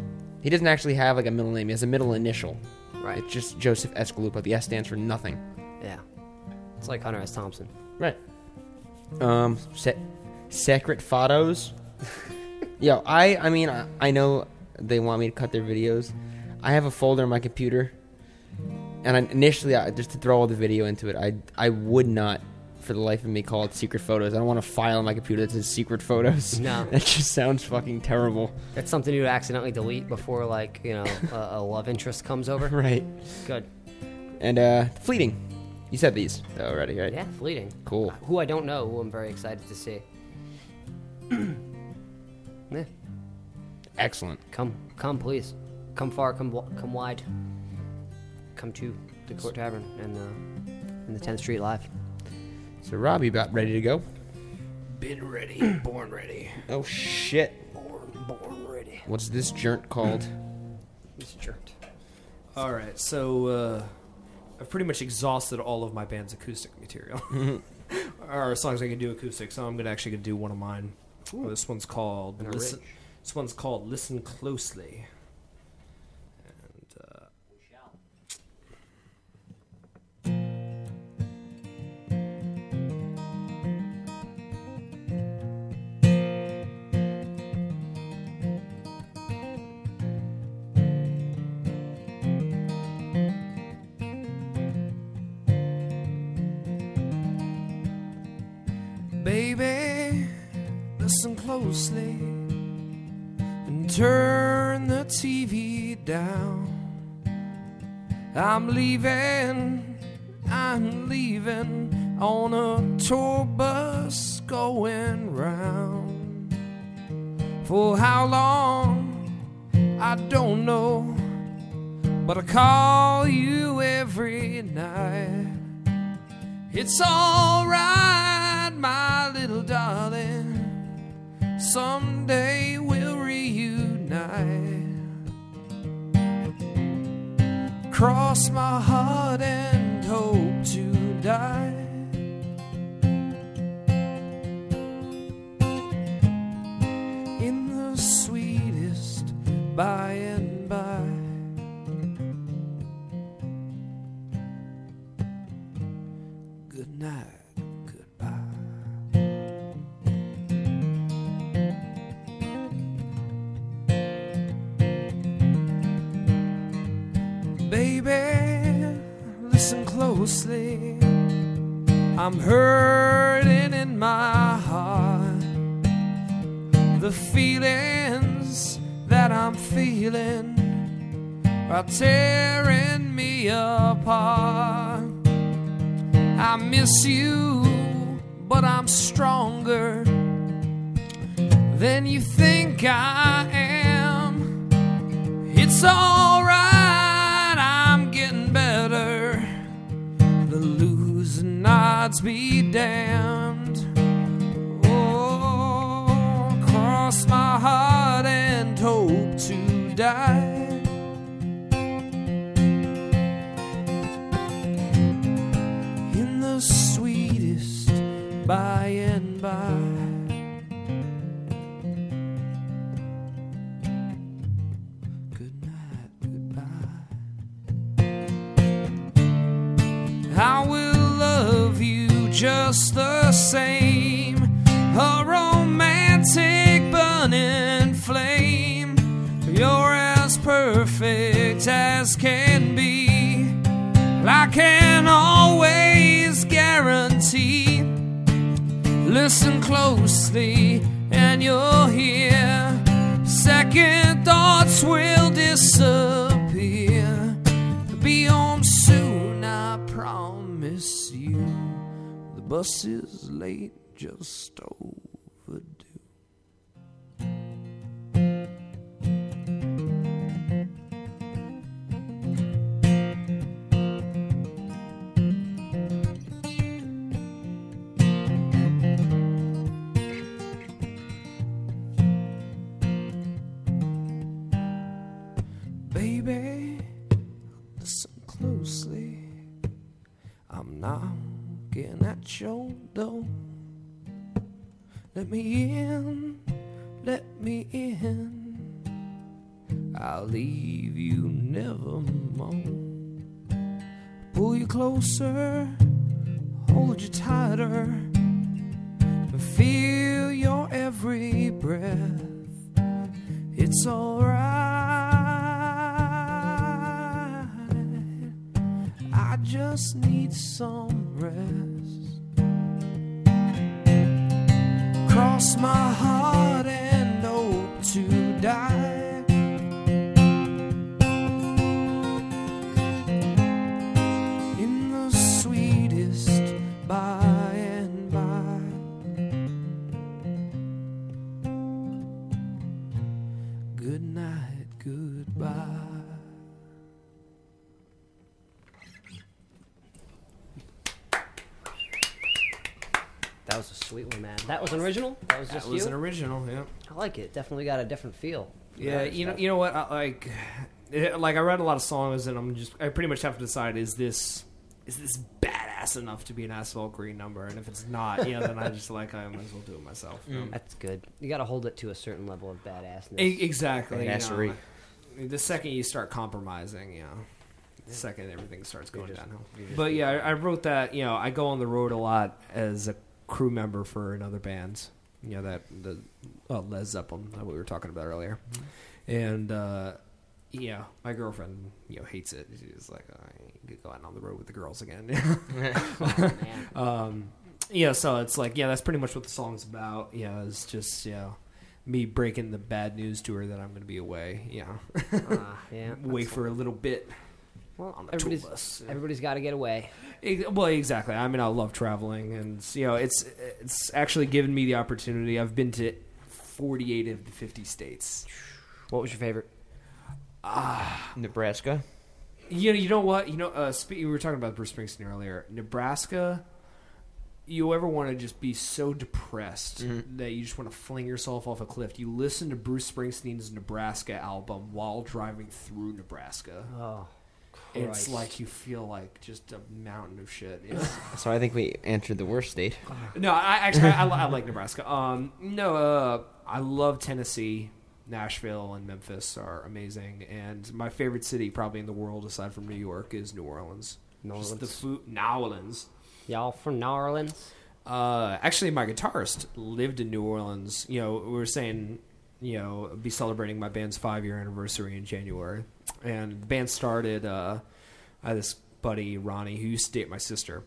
He doesn't actually have like a middle name. He has a middle initial. Right. It's just Joseph S. Galupo. The S stands for nothing. Yeah. It's like Hunter S. Thompson. Right. Um, se- secret photos. Yo, I, I mean, I, I know they want me to cut their videos. I have a folder on my computer, and I, initially, I, just to throw all the video into it, I, I would not for the life of me call it secret photos. I don't want to file on my computer that says secret photos. No. that just sounds fucking terrible. That's something you would accidentally delete before, like, you know, a, a love interest comes over. Right. Good. And uh, fleeting. You said these already, right? Yeah, fleeting. Cool. Who I don't know, who I'm very excited to see. yeah, Excellent. come, come, please, come far, come, come wide, come to the Court Tavern and uh, in the 10th Street Live. So Robbie about ready to go? Been ready, born ready. Oh shit. Born, born ready. What's this jerk called? He's jerked. All right, so uh, I've pretty much exhausted all of my band's acoustic material. or songs I can do acoustic, so I'm gonna actually gonna do one of mine. This one's called Listen. This one's called Listen Closely. Closely and turn the TV down. I'm leaving, I'm leaving on a tour bus going round. For how long, I don't know, but I call you every night. It's alright, my little darling. Someday we'll reunite. Cross my heart and hope to die. In the sweetest by and Baby, listen closely. I'm hurting in my heart. The feelings that I'm feeling are tearing me apart. I miss you, but I'm stronger than you think I am. It's alright, odds be damned. Oh, cross my heart and hope to die. in the sweetest by just the same. A romantic burning flame. You're as perfect as can be. I can always guarantee. Listen closely, and you'll hear. Second thoughts will disappear. Be home bus is late, just overdue. Baby, listen closely. I'm knocking at your door. Let me in, let me in. I'll leave you nevermore. Pull you closer, hold you tighter, feel your every breath. It's alright. I just need some rest. Cross my heart and hope to die. In the sweetest by That was an original. That was That just was you. an original, yeah. I like it. Definitely got a different feel. Yeah, you know, stuff. you know what? I, like, it, like I read a lot of songs, and I'm just, I pretty much have to decide: is this, is this badass enough to be an Asphalt Green number? And if it's not, you know, then I just like I might as well do it myself. Um, That's good. You got to hold it to a certain level of badassness. e- exactly. you know. The second you start compromising, you know, the second everything starts going just- downhill. But yeah, I, I wrote that. You know, I go on the road a lot as a crew member for another band. You know that the uh, Lez Zeppelin that we were talking about earlier, and uh, yeah, my girlfriend you know hates it. She's like, oh, I ain't going on the road with the girls again. Oh, um, yeah, so it's like yeah, that's pretty much what the song's about. Yeah, it's just you know me breaking the bad news to her that I'm going to be away. You know, Ah, yeah. away that's- for a little bit. Well, on the tour bus, yeah. everybody's got to get away. Ex- Well, exactly. I mean, I love traveling, and you know, it's it's actually given me the opportunity. I've been to 48 of the 50 states. What was your favorite? Ah, Nebraska. You know, you know what? You know, uh, spe- we were talking about Bruce Springsteen earlier. Nebraska. You ever want to just be so depressed that you just want to fling yourself off a cliff? You listen to Bruce Springsteen's Nebraska album while driving through Nebraska. Oh, It's Christ. like you feel like just a mountain of shit. It's, So I think we entered the worst state. No, I actually I, I like Nebraska. Um, no, uh, I love Tennessee. Nashville and Memphis are amazing, and my favorite city probably in the world aside from New York is New Orleans. New Just the Orleans. food, New Orleans. y'all from New Orleans? Uh, actually, my guitarist lived in New Orleans. You know, we were saying, you know, be celebrating my band's five year anniversary in January, and the band started. Uh, I had this buddy Ronnie who used to date my sister.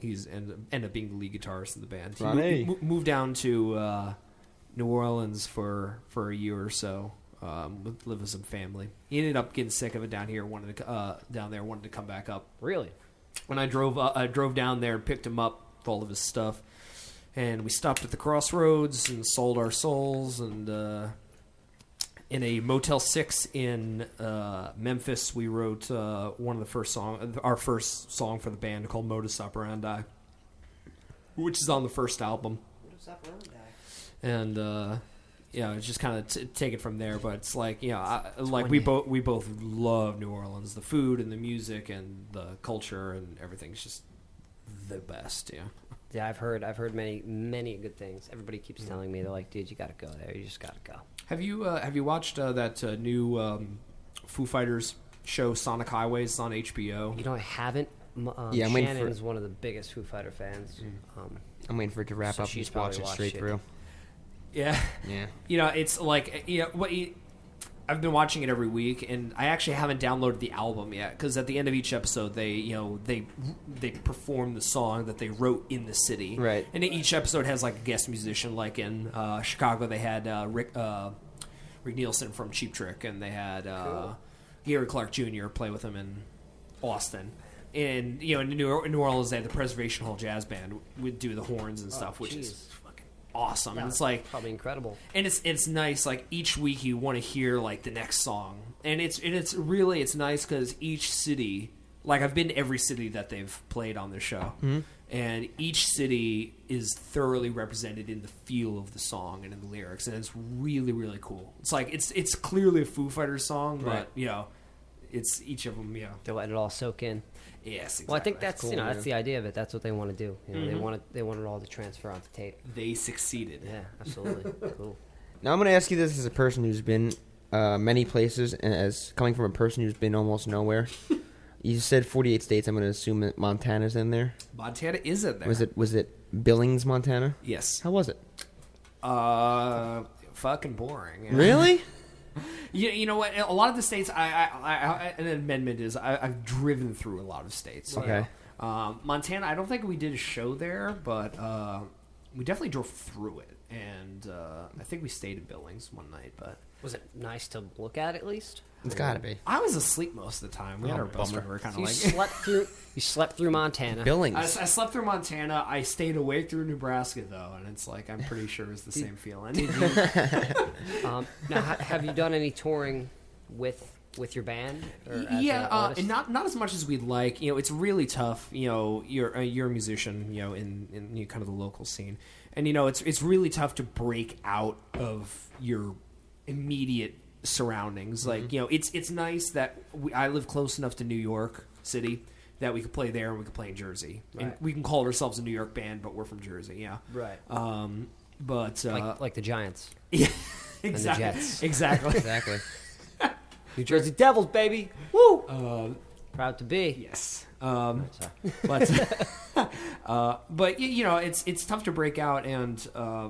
He's ended, ended up being the lead guitarist in the band. He Ronnie. mo- moved down to uh, New Orleans for for a year or so. Um, with- live with some family. He ended up getting sick of it down here. Wanted to, uh, down there. Wanted to come back up Really? when I drove uh, I drove down there and picked him up with all of his stuff, and we stopped at the crossroads and sold our souls and uh, in a Motel Six in uh, Memphis we wrote uh, one of the first song our first song for the band called Modus Operandi, which is on the first album, and. Uh, yeah, it's just kind of t- take it from there, but it's like you know, I, like we both we both love New Orleans, the food and the music and the culture and everything's just the best. Yeah, Yeah, I've heard. I've heard many, many good things. Everybody keeps telling me they're like, "Dude, you got to go there. You just got to go." have you uh, have you watched uh, that uh, new um, Foo Fighters show Sonic Highways on HBO? You know, I haven't. Um, Yeah, I'm Shannon for- is one of the biggest Foo Fighter fans. Um, I'm waiting for it to wrap So up and she's just watch it straight it. through. Yeah, Yeah. you know, it's like you know what you. I've been watching it every week, and I actually haven't downloaded the album yet because at the end of each episode, they you know they they perform the song that they wrote in the city, Right. And each episode has like a guest musician. Like in uh, Chicago, they had uh, Rick uh, Rick Nielsen from Cheap Trick, and they had uh, Gary Clark Jr. play with them in Austin. And you know, in New, New Orleans, they had the Preservation Hall Jazz Band would do the horns and stuff, which is jeez. fucking awesome. And it's like probably incredible. and it's it's nice like each week you want to hear like the next song and it's and it's really it's nice because each city like i've been to every city that they've played on their show mm-hmm. and each city is thoroughly represented in the feel of the song and in the lyrics and it's really really cool it's like it's it's clearly a foo fighters song but you know it's each of them you know They're letting it all soak in. Yes exactly. Well, I think that's, you know cool, that's the idea of it. That's what they want to do. You know, They want it. They want it all to transfer onto tape. they succeeded Yeah, absolutely. cool. Now I'm going to ask you this as a person who's been uh, many places, and as coming from a person who's been almost nowhere. you said 48 states. I'm going to assume that Montana's in there. montana is in there Was it was it Billings, Montana? yes How was it? uh fucking boring Really? You, you know what? A lot of the states, I, I, I, I an amendment is I, I've driven through a lot of states. you Okay. know. Um, Montana, I don't think we did a show there, but uh, we definitely drove through it, and uh, I think we stayed in Billings one night, but Was it nice to look at at least? It's gotta be. I was asleep most of the time. We had Oh, our bus bummer. driver kind So of you like. slept through. You slept through Montana. Billings. I, I slept through Montana. I stayed awake through Nebraska though, and it's like I'm pretty sure it's the same feeling. Um, now, ha- have you done any touring with with your band? Or as yeah, uh, artist? and not not as much as we'd like. You know, it's really tough. You know, you're uh, you're a musician. You know, in in you know, kind of the local scene, and you know, it's it's really tough to break out of your immediate surroundings. Like, you know, it's it's nice that we, I live close enough to New York City that we could play there and we could play in Jersey, and we can call ourselves a New York band, but we're from Jersey. Yeah, Right. Um, but uh, like like the Giants, yeah, the exactly, Jets. exactly. exactly. New Jersey Devils, baby. Woo! Uh, Proud to be. Yes. Um, but uh, but y- you know it's it's tough to break out and uh,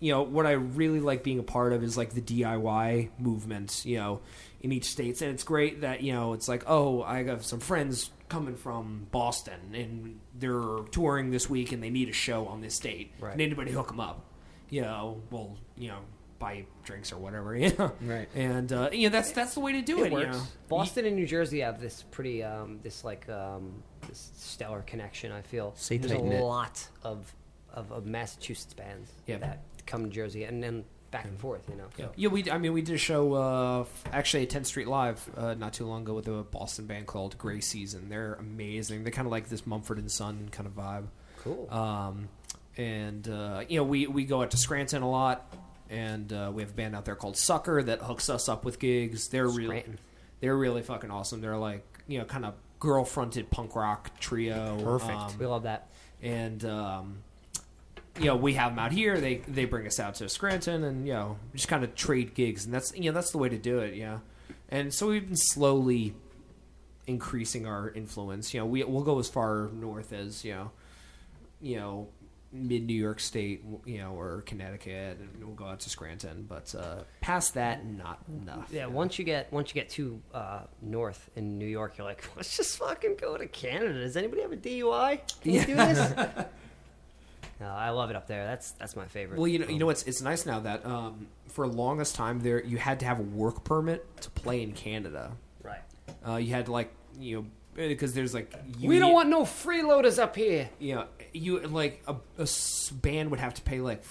you know what I really like being a part of is like the DIY movement you know in each state and it's great that you know it's like oh I have some friends coming from Boston and they're touring this week and they need a show on this date Right. and anybody hook them up you know well you know buy drinks or whatever you know Right. and uh, you know that's that's the way to do it, It you works. know Boston and New Jersey have this pretty, um, this like, um, this stellar connection. I feel Stay there's a tight-knit. lot of, of of Massachusetts bands Yeah. that come to Jersey and then back and forth. You know, so. Yeah, we. I mean, we did a show uh, actually at 10th Street Live uh, not too long ago with a Boston band called Gray Season. They're amazing. They're kind of like this Mumford and Son kind of vibe. cool. Um, and uh, you know, we we go out to Scranton a lot, and uh, we have a band out there called Sucker that hooks us up with gigs. They're really they're really fucking awesome. They're like you know, kind of girl fronted punk rock trio. Perfect. Um, we love that. and um, you know we have them out here. They they bring us out to Scranton, and you know just kind of trade gigs, and that's you know that's the way to do it. Yeah, and so we've been slowly increasing our influence. You know, we we'll go as far north as you know, you know, mid New York State, you know, or Connecticut, and we'll go out to Scranton. But uh, past that, not enough. Yeah, once you get once you get too uh, north in New York, you're like, let's just fucking go to Canada. Does anybody have a DUI? Can you do this? no, I love it up there. That's that's my favorite. Well, you know, you know what's it's nice now that um, for the longest time there you had to have a work permit to play in Canada. right? Uh, you had to like you know because there's like we don't want no freeloaders up here. you know you like a band would have to pay like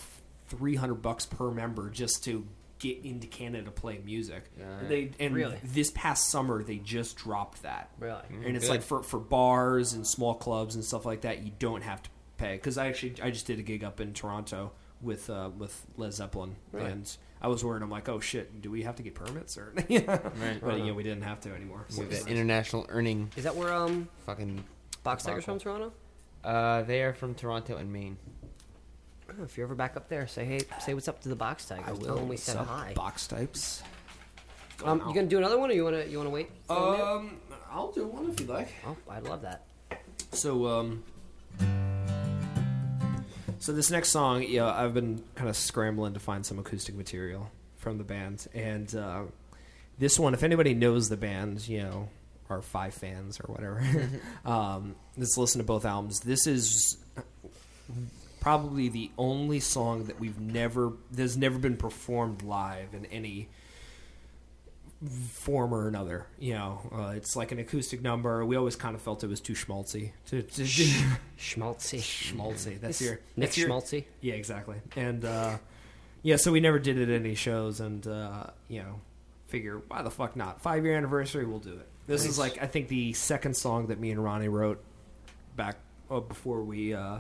three hundred bucks per member just to get into Canada to play music. And they and Really? this past summer they just dropped that. Really? and it's good. like for for bars and small clubs and stuff like that you don't have to pay because I actually I just did a gig up in Toronto with uh, with Lez Zeppelin and I was worried I'm like oh shit do we have to get permits or yeah Right. but yeah we didn't have to anymore So With it's nice. international earning Is that where um fucking. Box Tigers from Toronto? Uh, they are from Toronto and Maine. Oh, if you're ever back up there, say hey, say what's up to the Box Tigers. I Tell will them we said Sup, hi. box types Um, you gonna do another one, or you wanna you wanna wait? for a minute? um I'll do one if you like oh, I'd love that. So, um, so this next song, yeah, I've been kind of scrambling to find some acoustic material from the band, and uh, this one, if anybody knows the band, you know, or five fans or whatever, um, let's listen to both albums. This is probably the only song that we've never, that's never been performed live in any form or another. You know, uh, it's like an acoustic number. We always kind of felt it was too schmaltzy. To, to Schmaltzy. schmaltzy. That's your Nick that's your, Schmaltzy. Yeah, exactly. And uh, yeah, so we never did it at any shows, and uh, you know, figure why the fuck not? Five year anniversary, we'll do it. This is like I think the second song that me and Ronnie wrote back uh, before we uh,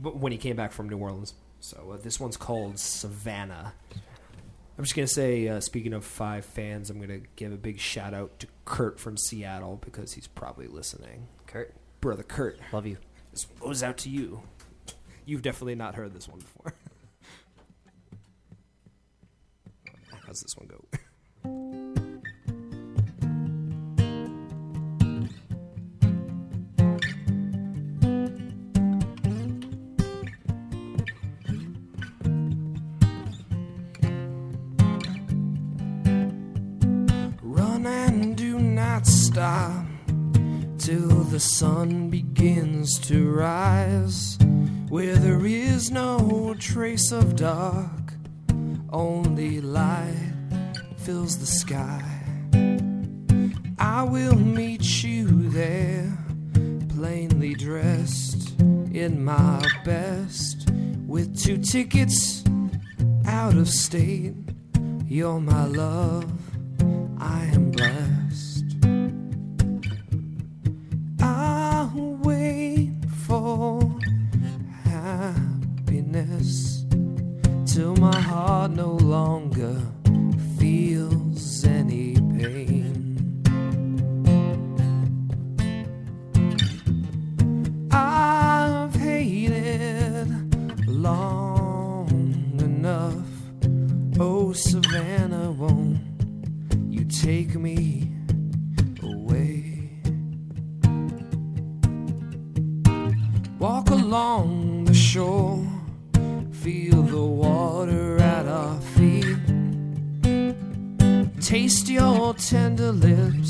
when he came back from New Orleans. So uh, this one's called Savannah. I'm just gonna say, uh, speaking of five fans, I'm gonna give a big shout out to Kurt from Seattle because he's probably listening. Kurt, Brother Kurt, love you. this goes out to you. You've definitely not heard this one before. How's this one go? And do not stop till the sun begins to rise. where there is no trace of dark, only light fills the sky. I will meet you there, plainly dressed in my best, with two tickets out of state. You're my love, I am blessed. I'll wait for happiness till my heart no longer feels any pain. I've hated long enough. Oh, Savannah, take me away? Walk along the shore, feel the water at our feet. Taste your tender lips,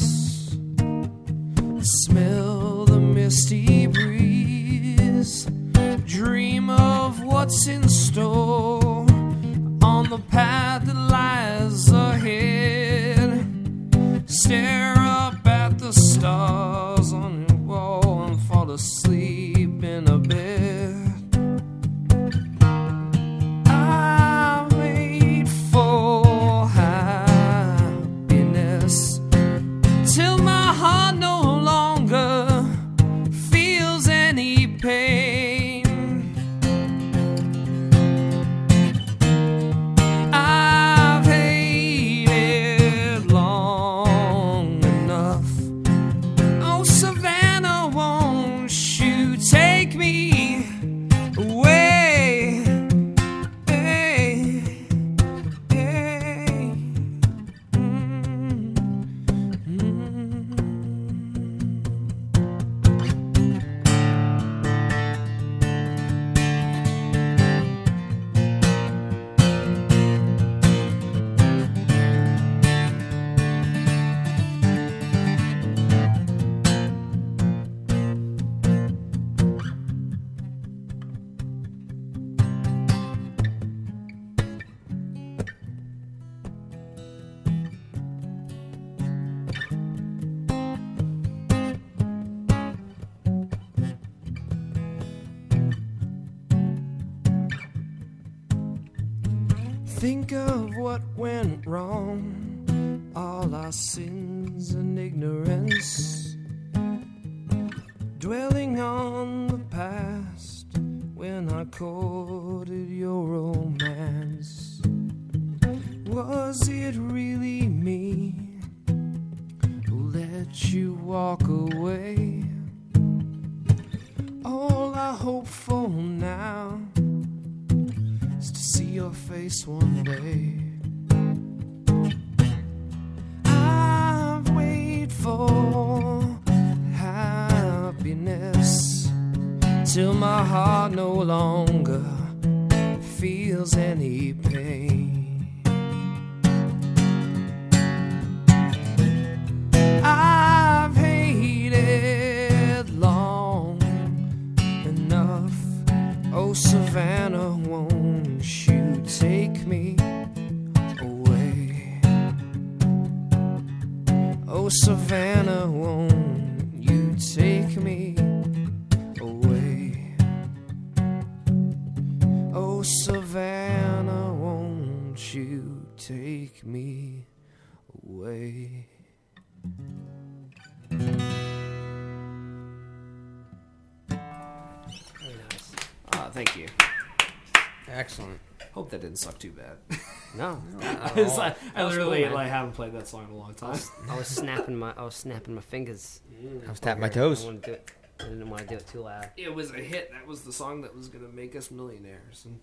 didn't suck too bad. No, I, not was at all. like- I That was cool, literally man. like haven't played that song in a long time. I was snapping my I was snapping my fingers. I was tapping my over toes. I, wanted to do it. I didn't want to do it too loud. It was a hit. That was the song that was gonna make us millionaires. And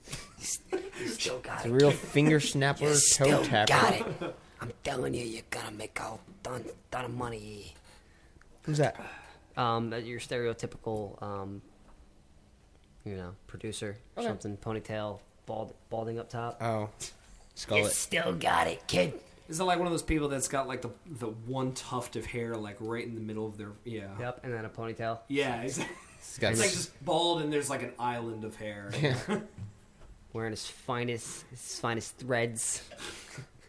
still got It's a it. real finger snapper, You toe still tapper. got it. I'm telling you, you're gonna make a ton, ton of money. Who's that? Um, your stereotypical, um, you know, producer, Okay. something ponytail, bald, balding up top. Oh, you skull it. still got it, kid. is it like one of those people that's got like the the one tuft of hair like right in the middle of their yeah Yep, and then a ponytail. yeah exactly. He's got It's like just bald and there's like an island of hair. Yeah. wearing his finest his finest threads.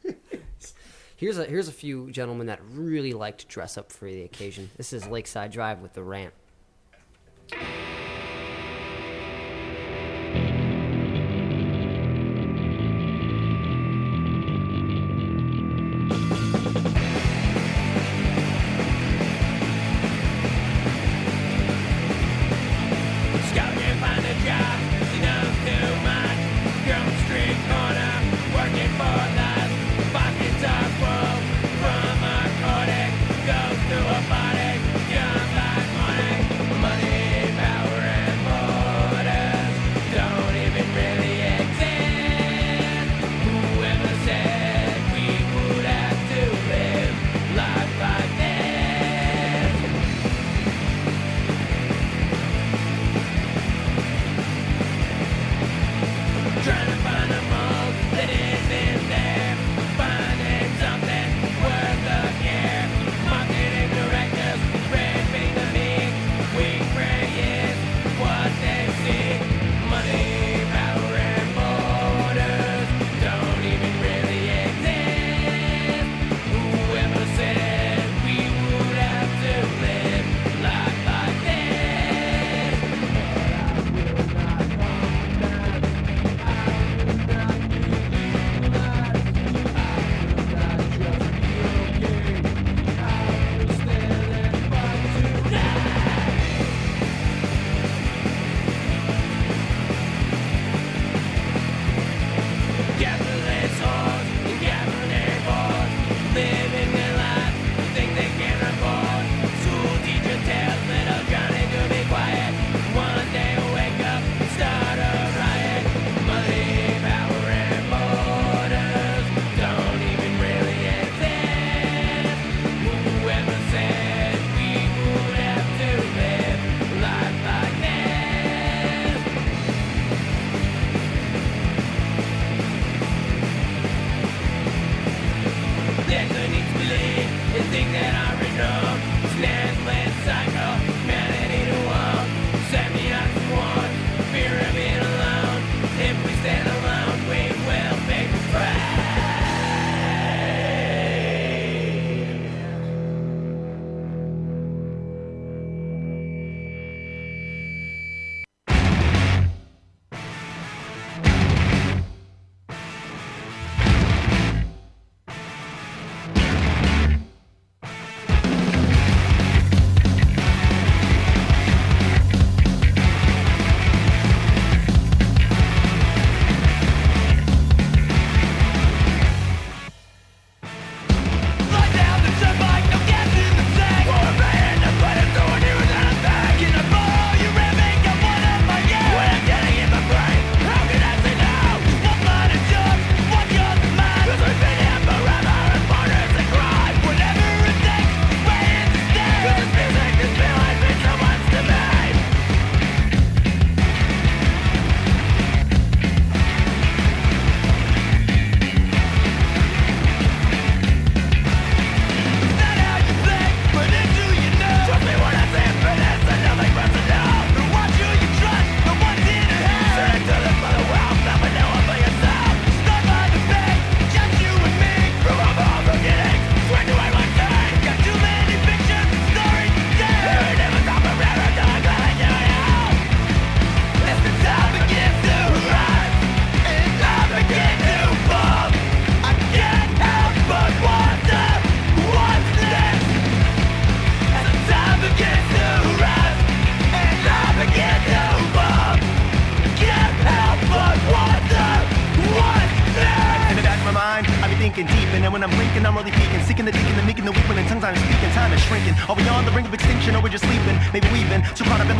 here's a here's a few gentlemen that really like to dress up for the occasion. This is Lakeside Drive with the rant.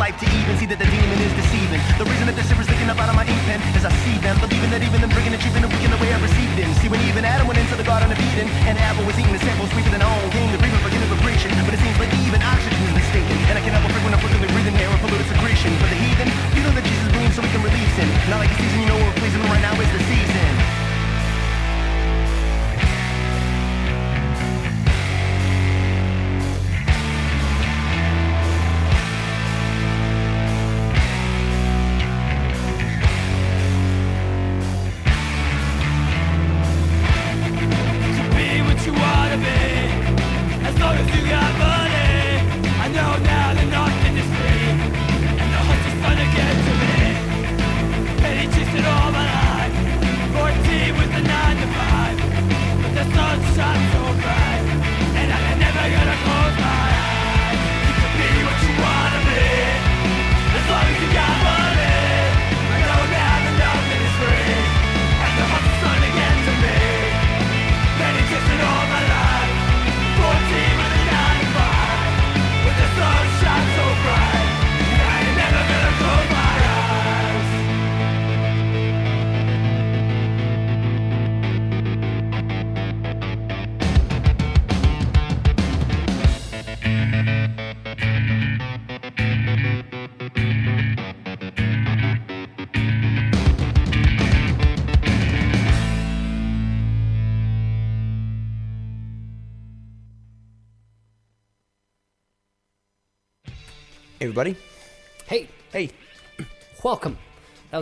Life to even see that the demon is deceiving. The reason that this is leaking up out of my ink pen is I see them, believing that even them bringing and cheaping and weaken the way I received them. See, when even Adam went into the Garden of Eden, and Abel was eating the sample, sweeping in own game, the breathing, forgetting the preaching. But it seems like even oxygen is mistaken, and I can help when I'm frequently breathing air, a polluted secretion. For the heathen, you know that Jesus breathes so we can release him. Not like the season, you know we're pleasing him right now is the season.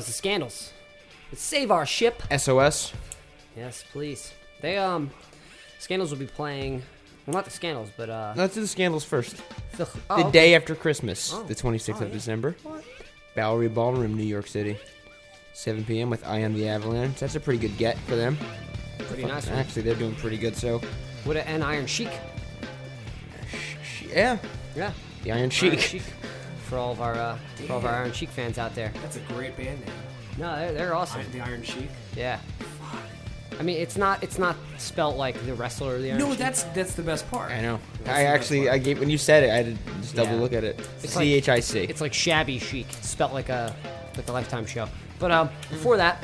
Was the Scandals. Let's save our ship. SOS. Yes, please. They um, Scandals will be playing. Well, not the Scandals, but uh, Let's do the scandals first. the, The oh, okay. day after Christmas, Oh. the 26th Oh, of yeah. December. Bowery Ballroom, New York City. 7 p.m. with I Am the Avalanche. That's a pretty good get for them. Pretty nice one. Actually, they're doing pretty good. So, With an Iron Chic. yeah, Yeah. the Iron Iron Chic. Chic. For all of our uh, for all of our Iron Chic fans out there. That's a great band name. No, they're, they're awesome. The Iron Chic. Yeah. I mean, it's not it's not spelt like the wrestler or the Iron No, Sheik. that's that's the best part. I know. That's I the best actually, part. I gave when you said it, I had to just double Yeah. look at it. It's like- C H I C. It's like shabby chic, spelt like a like a Lifetime show. But um, before that,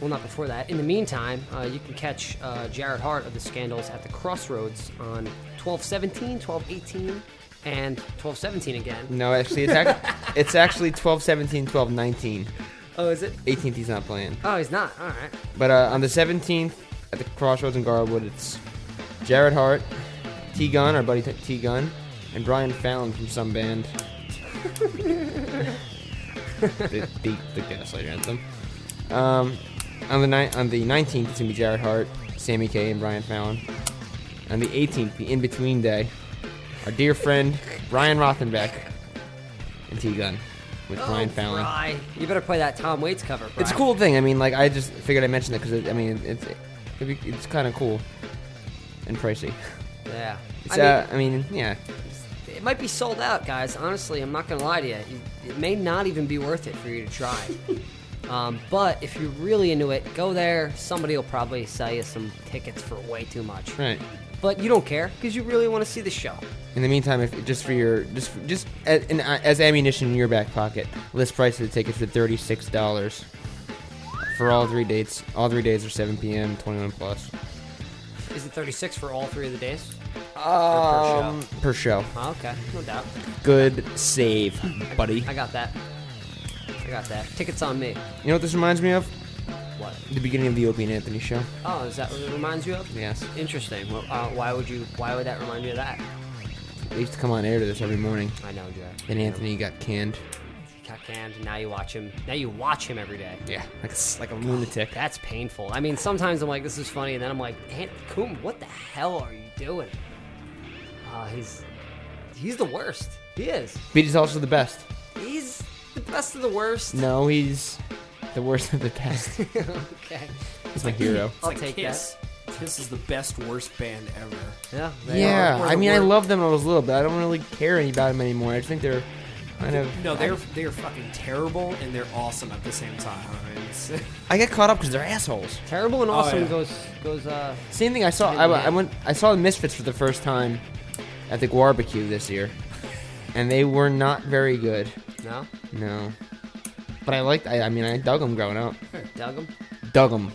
well, not before that. In the meantime, uh, you can catch uh, Jared Hart of the Scandals at the Crossroads on 1217, 1218, and 1217 again. No, actually, it's actually, it's actually 12, 17, 12, 19. Oh, is it? 18th, he's not playing. Oh, he's not. All right. But uh, on the 17th, at the Crossroads in Garwood, it's Jared Hart, T Gun, our buddy T Gun, and Brian Fallon from some band. they beat the Gaslight Anthem. Um, on the ni- on the 19th, it's gonna be Jared Hart, Sammy K, and Brian Fallon. On the 18th, the in between day, our dear friend Ryan Rothenbeck and T Gun with Brian oh, Fallon. Bri. You better play that Tom Waits cover. It's a cool thing. I mean, like I just figured I mentioned it because I mean, it's it'd be, it's kind of cool and pricey. Yeah. I mean, uh, I mean, yeah, it might be sold out, guys. Honestly, I'm not gonna lie to you. It- It may not even be worth it for you to try. um, but if you're really into it, go there. Somebody will probably sell you some tickets for way too much. right. But you don't care because you really want to see the show. In the meantime, if just for your just just as, in, as ammunition in your back pocket, list price of the tickets for thirty six dollars for all three dates. All three days are seven p.m. twenty one plus. Is it 36 for all three of the days? Um, per show. Oh, okay, no doubt. Good save, buddy. I got that. I got that. Tickets on me. You know what this reminds me of? What? The beginning of the Opie and Anthony show. Oh, is that what it reminds you of? Yes. Interesting. Well, uh, why would you? Why would that remind you of that? They used to come on air to this every morning. I know, Jack. Then Anthony got canned. He got canned. and Now you watch him. Now you watch him every day. Yeah, like a, like a lunatic. That's painful. I mean, sometimes I'm like, this is funny, and then I'm like, Ant Cumia, what the hell are you doing? Uh, he's he's the worst. He is. But he's also the best. He's the best of the worst. No, he's the worst of the best. okay. He's my hero. I'll like take Kiss. This is the best worst band ever. Yeah. they Yeah, are. I the mean, I wor- love them when I was little, but I don't really care any about them anymore. I just think they're kind of. No, they're they're fucking terrible and they're awesome at the same time. I get caught up because they're assholes. Terrible and Oh, awesome yeah. goes goes. uh Same thing. I saw. I, I went. I saw the Misfits for the first time at the Barbecue this year, and they were not very good. No. No, but I liked. I, I mean, I dug them growing up. Dug him. Dug them.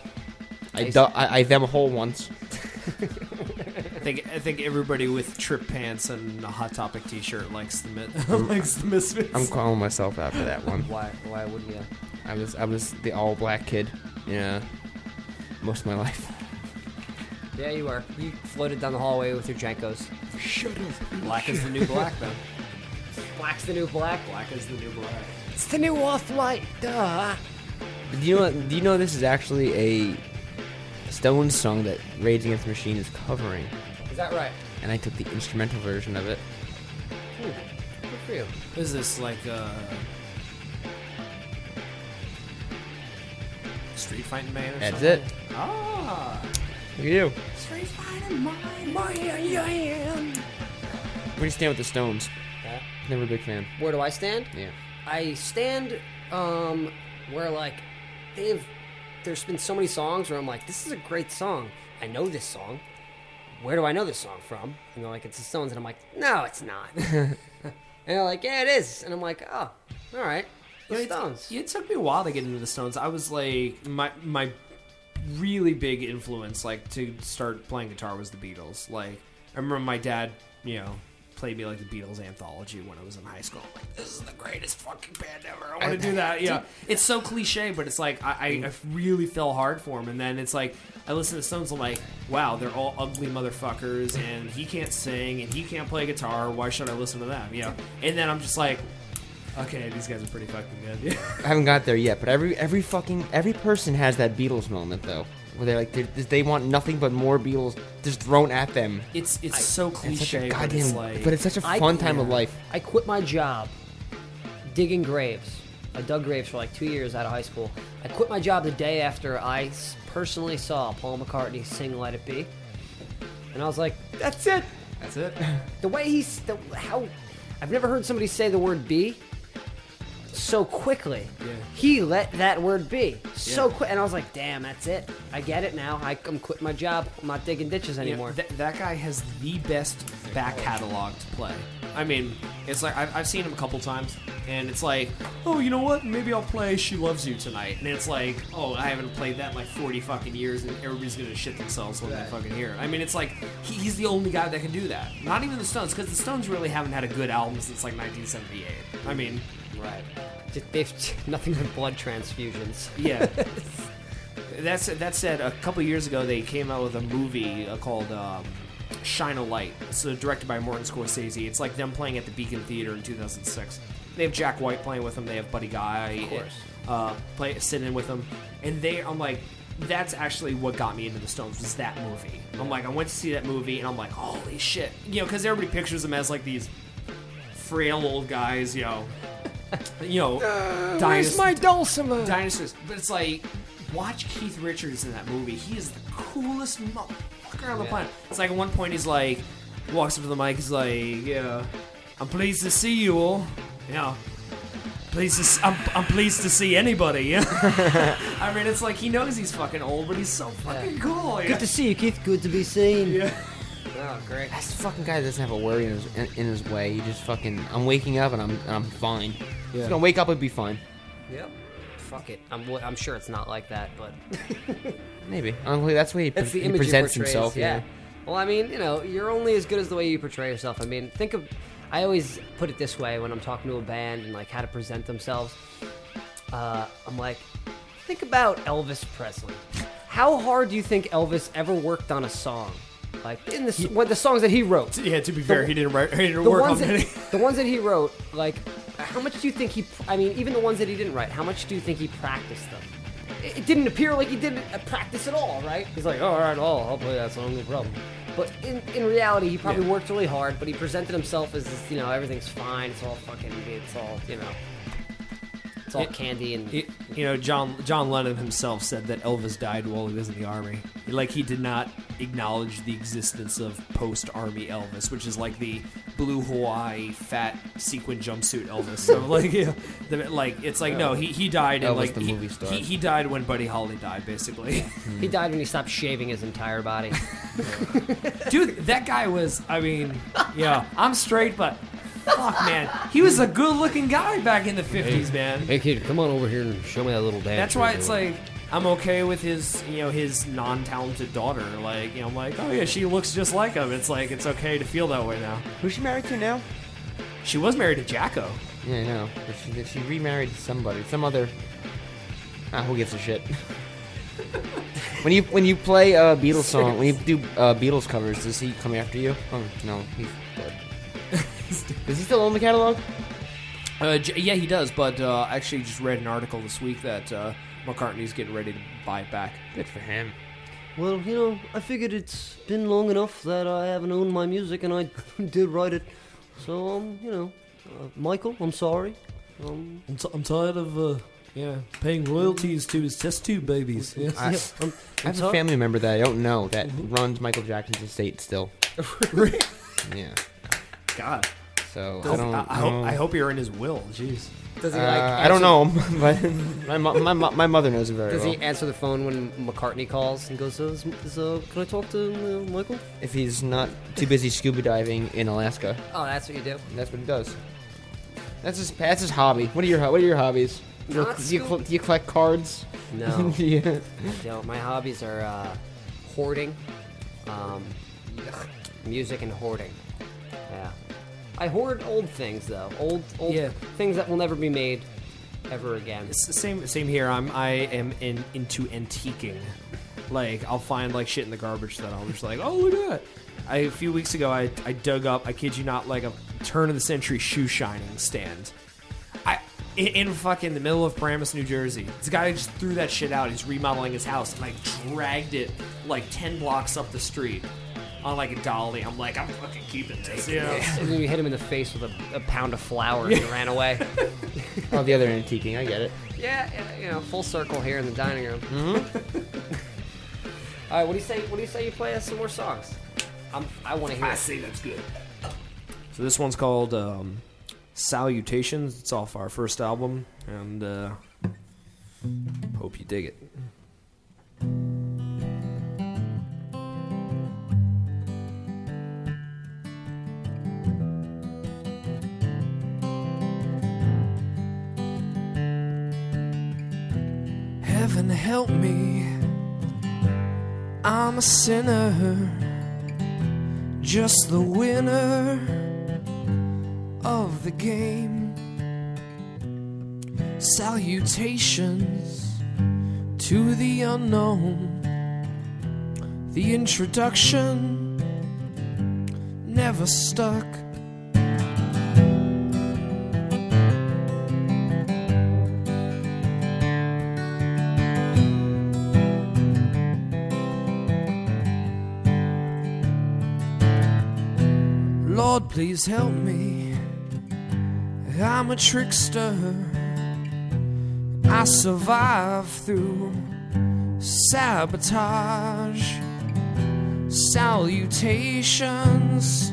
I Nice. dug. I, I them a hole once. I think I think everybody with Tripp pants and a hot topic T-shirt likes the mi- likes the Misfits. I'm calling myself out for that one. Why? Why wouldn't you? I was I was the all black kid. Yeah, most of my life. Yeah, you were. You floated down the hallway with your JNCOs. Black is the new black, then. Black's the new black. Black is the new black. It's the new off-white. Duh. Do you know? Do you know this is actually a Stones song that Rage Against the Machine is covering, Is that right? and I took the instrumental version of it. Good for you. Is this like uh street fighting man? Or That's something? it. Ah. Look at you. Street fighting Man, my, my hand. Where do you stand with the Stones? Yeah. Never a big fan. Where do I stand? Yeah. I stand um where like they've there's been so many songs where I'm like, this is a great song. I know this song. Where do I know this song from? And they're like, it's the Stones, and I'm like, no, it's not. and they're like, yeah, it is. And I'm like, oh, all right, the know, Stones. It, it took me a while to get into the Stones. I was like my my really big influence, like to start playing guitar, was the Beatles. Like I remember my dad, you know, played me like the Beatles anthology when I was in high school. I'm like, this is the greatest fucking band ever. I want to do that. Yeah, it's so cliche, but it's like I, I, I really fell hard for him. And then it's like I listen to Stones. I'm like, wow, they're all ugly motherfuckers, and he can't sing, and he can't play guitar. Why should I listen to them? You know. And then I'm just like. Okay, these guys are pretty fucking good. I haven't got there yet, but every every fucking every person has that Beatles moment though, where they're like they, they want nothing but more Beatles just thrown at them. It's it's so It's such cliche, a but goddamn, it's like but it's such a fun time of life. I quit my job digging graves. I dug graves for like two years out of high school. I quit my job the day after I personally saw Paul McCartney sing "Let It Be," and I was like, "That's it." that's it. The way he's the, how I've never heard somebody say the word "be" so quickly. Yeah. He let that word be so Yeah. quick, and I was like, "Damn, that's it. I get it now. I, I'm quitting my job. I'm not digging ditches anymore." th- that guy has the best back catalog to play. I mean, it's like I've, I've seen him a couple times, and it's like, oh, you know what? Maybe I'll play "She Loves You" tonight, and it's like, oh, I haven't played that in like forty fucking years, and everybody's gonna shit themselves when they fucking hear it. I mean, it's like he, he's the only guy that can do that. Not even the Stones, because the Stones really haven't had a good album since like 1978. I mean, right. Just, they've nothing but blood transfusions. Yeah. That's that said. A couple years ago, they came out with a movie uh, called um, "Shine a Light." It's uh, directed by Martin Scorsese. It's like them playing at the Beacon Theater in 2006. They have Jack White playing with them. They have Buddy Guy, Of course. uh, play sitting in with them, and they. I'm like, that's actually what got me into the Stones was that movie. I'm like, I went to see that movie, and I'm like, holy shit, you know, because everybody pictures them as like these frail old guys, you know, you know, uh, Where's my dulcimer? dinosaurs. But it's like, watch Keith Richards in that movie. He is the coolest motherfucker on the Yeah. planet. It's like at one point he's like, walks up to the mic, he's like, yeah, I'm pleased to see you all. Yeah. Pleased to, I'm, I'm pleased to see anybody. I mean, it's like he knows he's fucking old, but he's so fucking cool. Yeah. Good to see you, Keith. Good to be seen. Yeah. Oh, great. That's the fucking guy that doesn't have a worry in his, in, in his way. He just fucking, I'm waking up and I'm and I'm fine. Just gonna wake up and be fine. Yep. Fuck it. I'm, w- I'm sure it's not like that, but Maybe. That's the way he, pre- he presents himself. Yeah. Well, I mean, you know, you're only as good as the way you portray yourself. I mean, think of. I always put it this way when I'm talking to a band and like how to present themselves. Uh, I'm like, think about Elvis Presley. How hard do you think Elvis ever worked on a song? Like in the what the songs that he wrote. Yeah, to be fair, he didn't, write, he didn't the work on ones many. that, the ones that he wrote, like, how much do you think he? I mean, even the ones that he didn't write, how much do you think he practiced them? It, it didn't appear like he didn't uh, practice at all, right? He's like, all right, I'll, I'll play that song, no problem. But in, in reality, he probably Yeah. worked really hard. But he presented himself as, this, you know, everything's fine. It's all fucking, it's all, you know, it's all It- candy and. It- you know, John John Lennon himself said that Elvis died while he was in the army. Like he did not acknowledge the existence of post-army Elvis, which is like the blue Hawaii fat sequin jumpsuit Elvis. So like, yeah, the, like it's like no, he, he died and Elvis like the he, movie star. he he died when Buddy Holly died, basically. he died when he stopped shaving his entire body. Dude, that guy was. I mean, yeah, I'm straight, but fuck, man, he was a good-looking guy back in the '50s, man. hey kid, come on over here and show me that little dance. That's why it's like I'm okay with his, you know, his non-talented daughter. Like, you know, I'm like, oh yeah, she looks just like him. It's like it's okay to feel that way now. Who's she married to now? She was married to Jacko. Yeah, I know. But she, she remarried to somebody, some other. Ah, who gives a shit? when you when you play a Beatles song, when you do uh, Beatles covers, does he come after you? Oh no, he's dead. Does he still own the catalog? Uh, J- yeah, he does. But uh, I actually just read an article this week that uh, McCartney's getting ready to buy it back. Good for him. Well, you know, I figured it's been long enough that I haven't owned my music, and I did write it. So, um, you know, uh, Michael, I'm sorry. Um, I'm, t- I'm tired of uh, Yeah, paying royalties to his test tube babies. Yeah. I, I have a family member that I don't know that runs Michael Jackson's estate still. yeah. God. So I don't. I, I know. hope, I hope you're in his will. Jeez. Does he Uh. I don't answer- know, but my, mo- my, my mother knows him very Does well. Does he answer the phone when McCartney calls and goes, uh, is, is, uh, "Can I talk to uh, Michael?" If he's not too busy scuba diving in Alaska, Oh, that's what you do. that's what he does. That's his. That's his hobby. What are your What are your hobbies? You're- do, you, cl- do you collect cards? No. yeah. Yo, my hobbies are uh, hoarding, um, music, and hoarding. Yeah, I hoard old things though. Old, old Yeah. things that will never be made ever again. It's the same same here. I'm I am in into antiquing. Like I'll find like shit in the garbage that I'm just like, oh look at that. I, a few weeks ago, I, I dug up. I kid you not, like a turn of the century shoe shining stand. I in, in fucking the middle of Paramus, New Jersey. This guy just threw that shit out. He's remodeling his house, and I dragged it like ten blocks up the street on like a dolly. I'm like, I'm fucking keeping this. You know? And then you hit him in the face with a, a pound of flour and he ran away. Oh, the other antiquing. I get it. yeah, yeah, you know, full circle here in the dining room. Mm-hmm. All right, what do you say? What do you say? You play us some more songs. I'm, I want to hear. I it. see that's good. So this one's called um, Salutations. It's off our first album, and uh, hope you dig it. Heaven help me, I'm a sinner, just the winner of the game. Salutations to the unknown, the introduction never stuck. Lord, please help me. I'm a trickster. I survive through sabotage. Salutations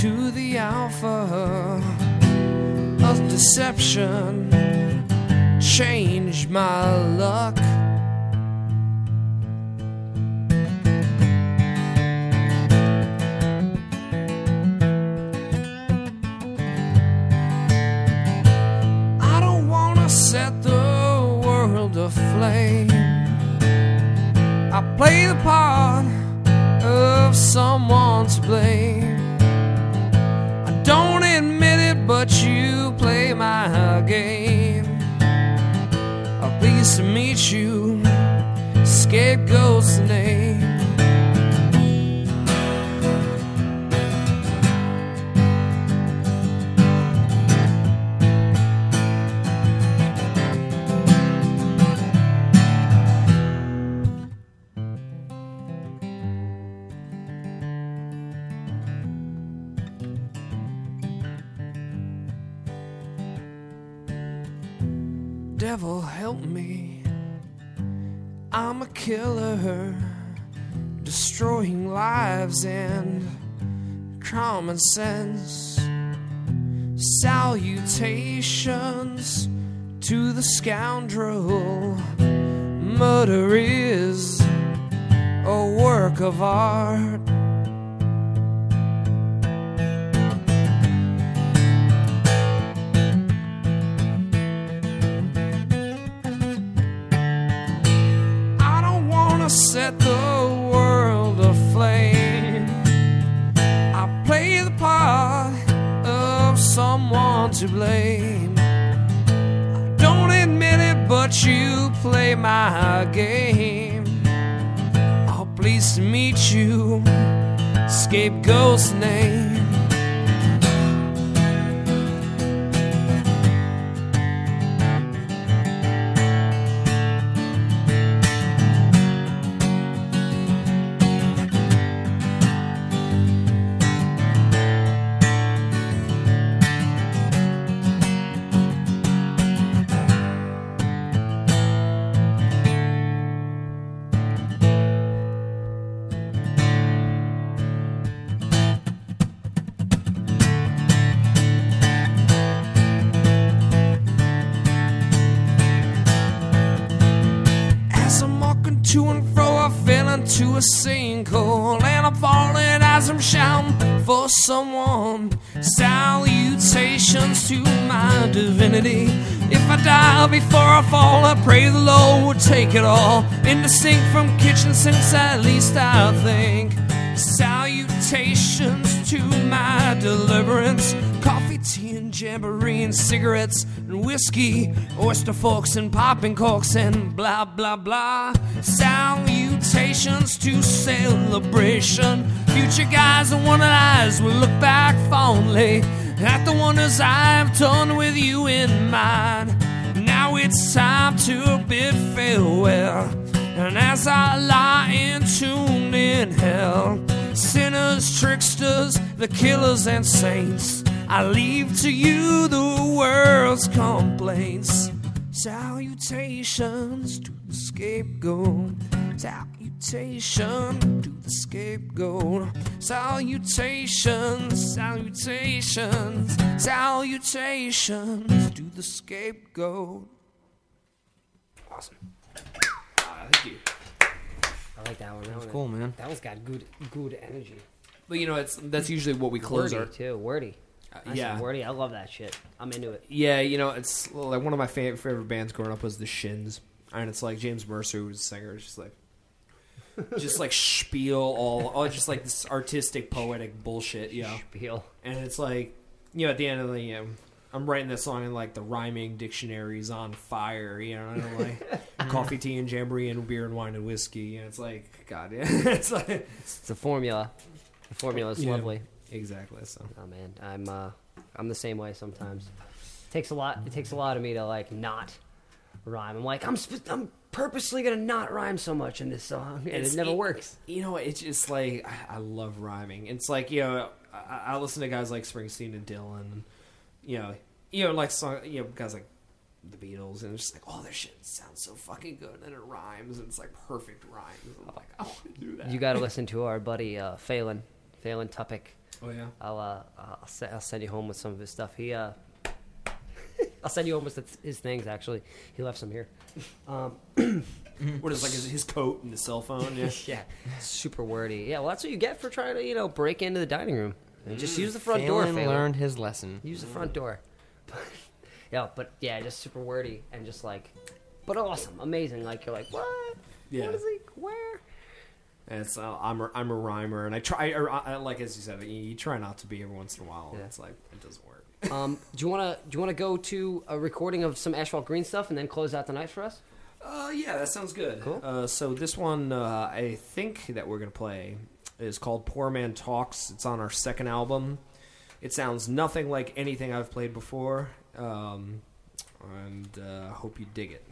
to the alpha of deception. Change my luck. Common sense. Salutations to the scoundrel. Murder is a work of art. To blame. I don't admit it, but you play my game. Oh, pleased to meet you, scapegoat's name. Into a sinkhole, and I'm falling as I'm shouting for someone. Salutations to my divinity. If I die before I fall, I pray the Lord would take it all. In the sink from kitchen sinks, at least I think. Salutations to my deliverance. Coffee, tea, and jamboree, and cigarettes, and whiskey, oyster forks, and popping corks, and blah, blah, blah. Salutations to celebration. Future guys and one eyes will look back fondly at the wonders I've done with you in mind. Now it's time to bid farewell. And as I lie entombed in hell, sinners, tricksters, the killers, and saints, I leave to you the world's complaints. Salutations to the scapegoat. Salutation to the scapegoat. Salutations, salutations, salutations to the scapegoat. Awesome. Ah, thank you. I like that one. That, was one cool, man. That one's got good, good energy. But you know, it's that's usually what we close wordy our. too. Wordy. Uh, Nice yeah. wordy. I love that shit. I'm into it. Yeah, you know, it's like one of my favorite, favorite bands growing up was the Shins, and it's like James Mercer who was the singer, it's just like, just like spiel all, all just like this artistic, poetic bullshit, you know. Spiel. And it's like, you know, at the end of the, you know, I'm writing this song and like the rhyming dictionary's on fire, you know, and I'm like coffee, tea, and jamboree, and beer and wine and whiskey, and it's like, God, yeah, it's like, It's the formula. The formula is Yeah. lovely. exactly. So Oh man, I'm uh, I'm the same way sometimes. It takes a lot. It takes a lot of me to like not rhyme. I'm like I'm sp- I'm purposely gonna not rhyme so much in this song, and It's- it never it- works. You know, it's just like I, I love rhyming. It's like you know, I, I listen to guys like Springsteen and Dylan, and you know, you know, like song, you know, guys like the Beatles, and it's just like, oh, their shit sounds so fucking good, and it rhymes, and it's like perfect rhymes. I'm like, I want to do that. You got to listen to our buddy uh, Phelan, Phelan Tuppick. Oh yeah. I'll uh, I'll, I'll send you home with some of his stuff. He uh, I'll send you almost his things. Actually, he left some here. Um, What is like his, his coat and his cell phone? Yeah. yeah, super wordy. Yeah, well, that's what you get for trying to you know break into the dining room. And just use the front door. Phelan Phelan. learned his lesson. Use the front door. yeah, but yeah, just super wordy and just like, but awesome, amazing. Like you're like, what? Yeah. What is he? Where? And it's uh, I'm a, I'm a rhymer, and I try, or, I, like as you said, you, you try not to be every once in a while. and Yeah. It's like it doesn't work. Um, do you wanna do you wanna go to a recording of some Asphalt Green stuff and then close out the night for us? Uh, yeah, that sounds good. Cool. Uh, so this one, uh, I think that we're gonna play is called "Poor Man Talks." It's on our second album. It sounds nothing like anything I've played before, um, and uh, I hope you dig it.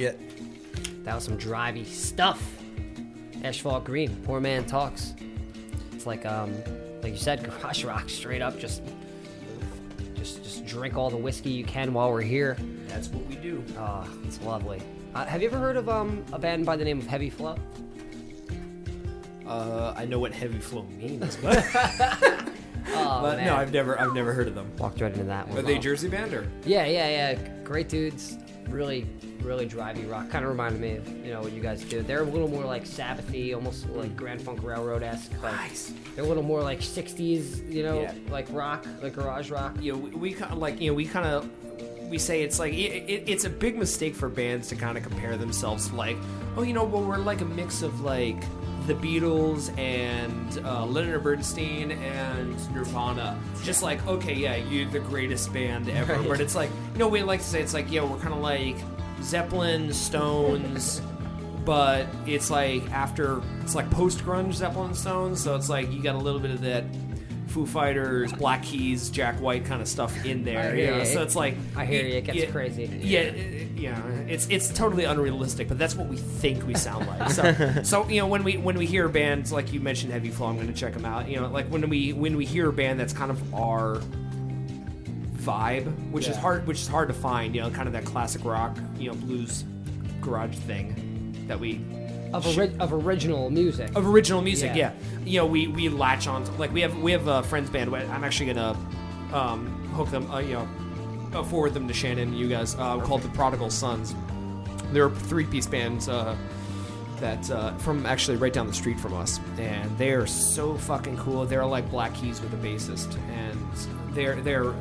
Shit. That was some drivey stuff. Asphalt Green, Poor Man Talks. It's like um like you said, garage rock straight up just just just drink all the whiskey you can while we're here. That's what we do. Oh, it's lovely. Uh, have you ever heard of um a band by the name of Heavy Flow? Uh, I know what heavy flow means, but, Oh, but man. no, I've never, I've never heard of them. Walked right into that one. Are they Jersey band or? Yeah, yeah, yeah. Great dudes. Really, really drivey rock. Kind of reminded me of you know what you guys do. They're a little more like Sabbathy, almost like Grand Funk Railroad esque. Nice. They're a little more like '60s, you know, Yeah. like rock, like garage rock. you know, we, we kind of like, you know, we kind of, we say it's like, it, it, it's a big mistake for bands to kind of compare themselves to like, oh, you know, well, we're like a mix of like the Beatles and uh, Leonard Bernstein and Nirvana. Just like, okay, yeah, you're the greatest band ever. Right. But it's like, you know, we like to say it's like, yeah, we're kind of like Zeppelin, Stones. But it's like after it's like post grunge Zeppelin Stones, so it's like you got a little bit of that Foo Fighters, Black Keys, Jack White kind of stuff in there. I you know? So it's like I hear you. It gets yeah, crazy. Yeah, it- yeah. It's it's totally unrealistic, but that's what we think we sound like. So, so you know when we when we hear bands like you mentioned Heavy Flow, I'm going to check them out. You know, like when we when we hear a band that's kind of our vibe, which is hard which is hard to find. You know, kind of that classic rock, you know, blues garage thing that we Of, ori- of original music. of original music. Yeah. Yeah, you know, we we latch on to, like we have we have a friends band. I'm actually gonna um, hook them, uh, you know, uh, forward them to Shannon and you guys uh, called the Prodigal Sons. They're a three piece band uh, that uh, from actually right down the street from us, and they are so fucking cool. They're like Black Keys with a bassist, and they're they're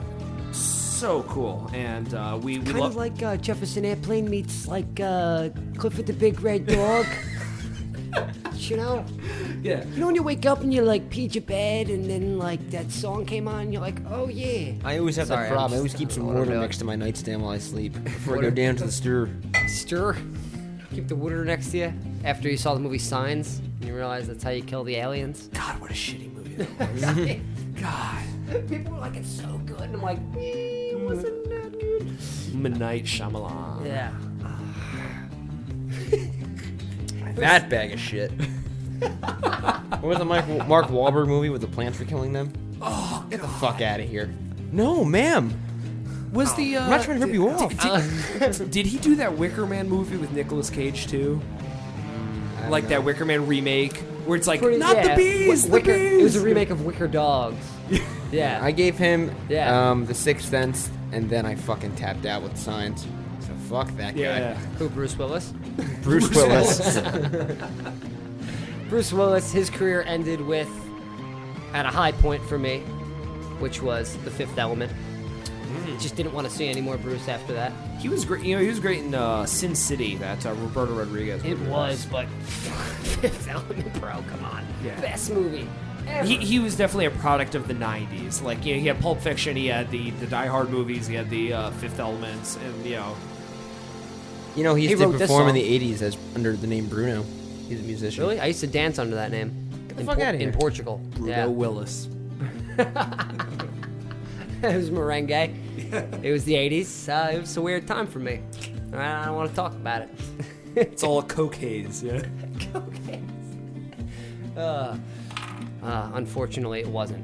so cool. And uh, we we kind love of like uh, Jefferson Airplane meets like uh, Clifford the Big Red Dog. you know? yeah. You know when you wake up and you like peed your bed and then like that song came on and you're like, oh yeah. I always have Sorry, that problem. I always keep some don't know what water next to my nightstand while I sleep before I go down to the stir. Stir. Keep the water next to you. After you saw the movie Signs and you realize that's how you kill the aliens. God, what a shitty movie that was. God. People were like, it's so good. And I'm like, eh, it wasn't that good. Midnight Shyamalan. Yeah. That bag of shit. what was the Mike, Mark Wahlberg movie with the plants for killing them? Oh, get the fuck out of here. No, ma'am. Was the uh, I'm not trying to rip you off. Did, did he do that Wicker Man movie with Nicolas Cage too? Like that Wicker Man remake where it's like Pretty- not yeah, the bees, Wi- the Wicker, bees. It was a remake of Wicker Dogs. yeah. I gave him Yeah. um, the Sixth Sense, and then I fucking tapped out with Signs. So fuck that guy. Yeah. Who, Bruce Willis? Bruce Willis. Bruce Willis, his career ended with, at a high point for me, which was The Fifth Element. Just didn't want to see any more Bruce after that. He was great. You know, he was great in uh, Sin City. That uh, Roberto Rodriguez. It movie was, but Fifth Element, bro, come on. Yeah. Best movie ever. He, he was definitely a product of the '90s. Like you know, he had Pulp Fiction, he had the the Die Hard movies, he had the uh, Fifth Elements, and you know, You know, he He used to wrote this perform in the '80s as under the name Bruno. He's a musician. Really? I used to dance under that name. Get the in fuck Por- outta here. In Portugal. Bruno yeah. Willis. it was merengue. It was the 80s. Uh, it was a weird time for me. I don't want to talk about it. It's all a coke haze, yeah. okay. Uh, uh, unfortunately, it wasn't.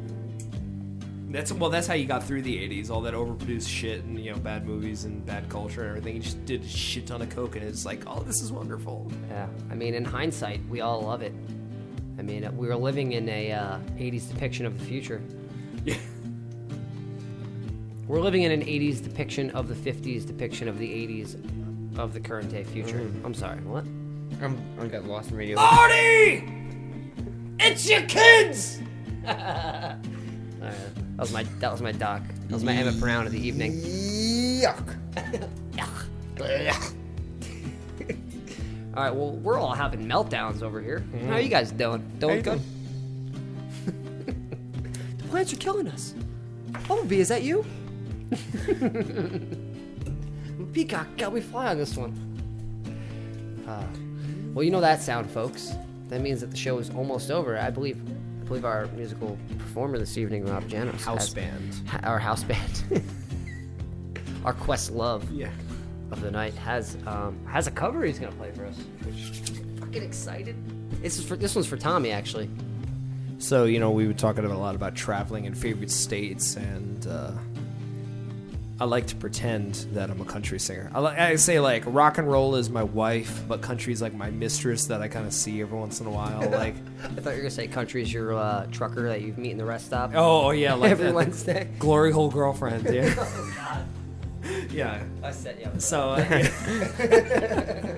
That's well. That's how you got through the '80s. All that overproduced shit and you know bad movies and bad culture and everything. You just did a shit ton of coke and it's like, oh, this is wonderful. Yeah. I mean, in hindsight, we all love it. I mean, we were living in a uh, 80s depiction of the future. Yeah. We're living in an 80s depiction of the 50s depiction of the 80s of the current day future. Mm-hmm. I'm sorry, what? I'm, I got lost in radio. Artie, it's your kids. Uh, that was my that was my doc. That was my Emmett Brown of the evening. Yuck. All right, well, we're all having meltdowns over here. Mm-hmm. How are you guys doing? Doing good? the plants are killing us. Bumblebee, is that you? Peacock, got me fly on this one. Uh, well, you know that sound, folks. That means that the show is almost over. I believe, I believe our musical performer this evening, Rob Janos, House has- band. ha- our house band, our Questlove Yeah. of the night has um, has a cover he's gonna play for us. Fucking excited! This is for this one's for Tommy actually. So you know we were talking a lot about traveling and favorite states, and uh, I like to pretend that I'm a country singer. I, li- I say like rock and roll is my wife, but country is like my mistress that I kind of see every once in a while. Like, I thought you were gonna say country is your uh, trucker that you meet in the rest stop. oh yeah, like every that- Wednesday. glory hole girlfriend. Yeah, Oh God! yeah. I set you up. So, uh,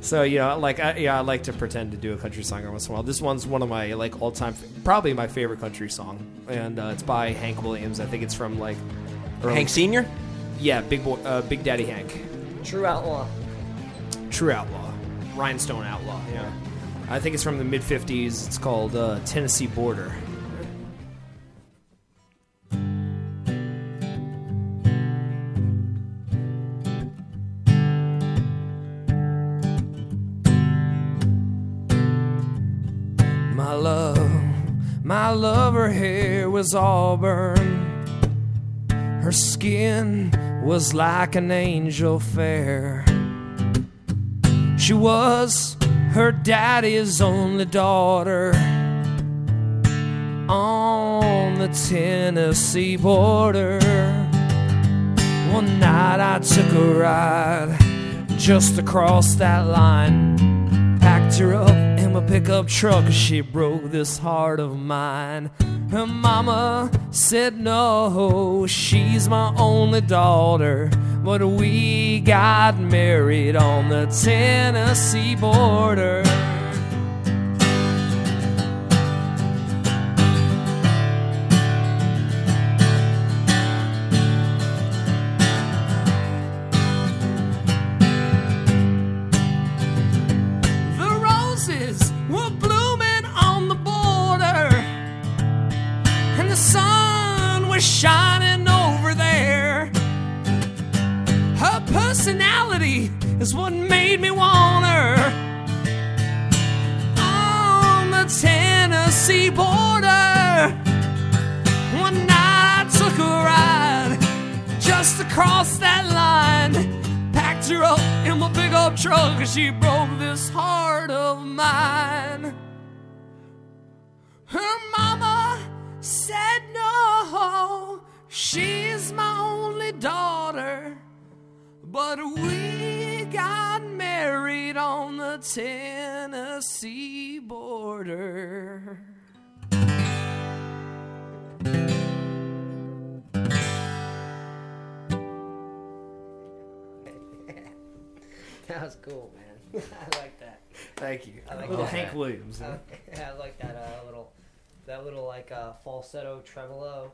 so you know, like, I, yeah, I like to pretend to do a country song every once in a while. This one's one of my like all-time, probably my favorite country song, and uh, it's by Hank Williams. I think it's from like early- Hank Senior. Yeah, Big Boy, uh, Big Daddy Hank, True outlaw. True Outlaw, Rhinestone Outlaw. Yeah, I think it's from the mid '50s. It's called uh, Tennessee Border. My love, my love, her hair was auburn. Her skin was like an angel fair. She was her daddy's only daughter on the Tennessee border. One night I took a ride just across that line. Packed her up my pickup truck, she broke this heart of mine. Her mama said no, she's my only daughter. But we got married on the Tennessee border. But we got married on the Tennessee border. That was cool, man. I like that. Thank you. I like Little that. Hank Williams. I huh? like, yeah, I like that uh, little, that little like uh, falsetto tremolo,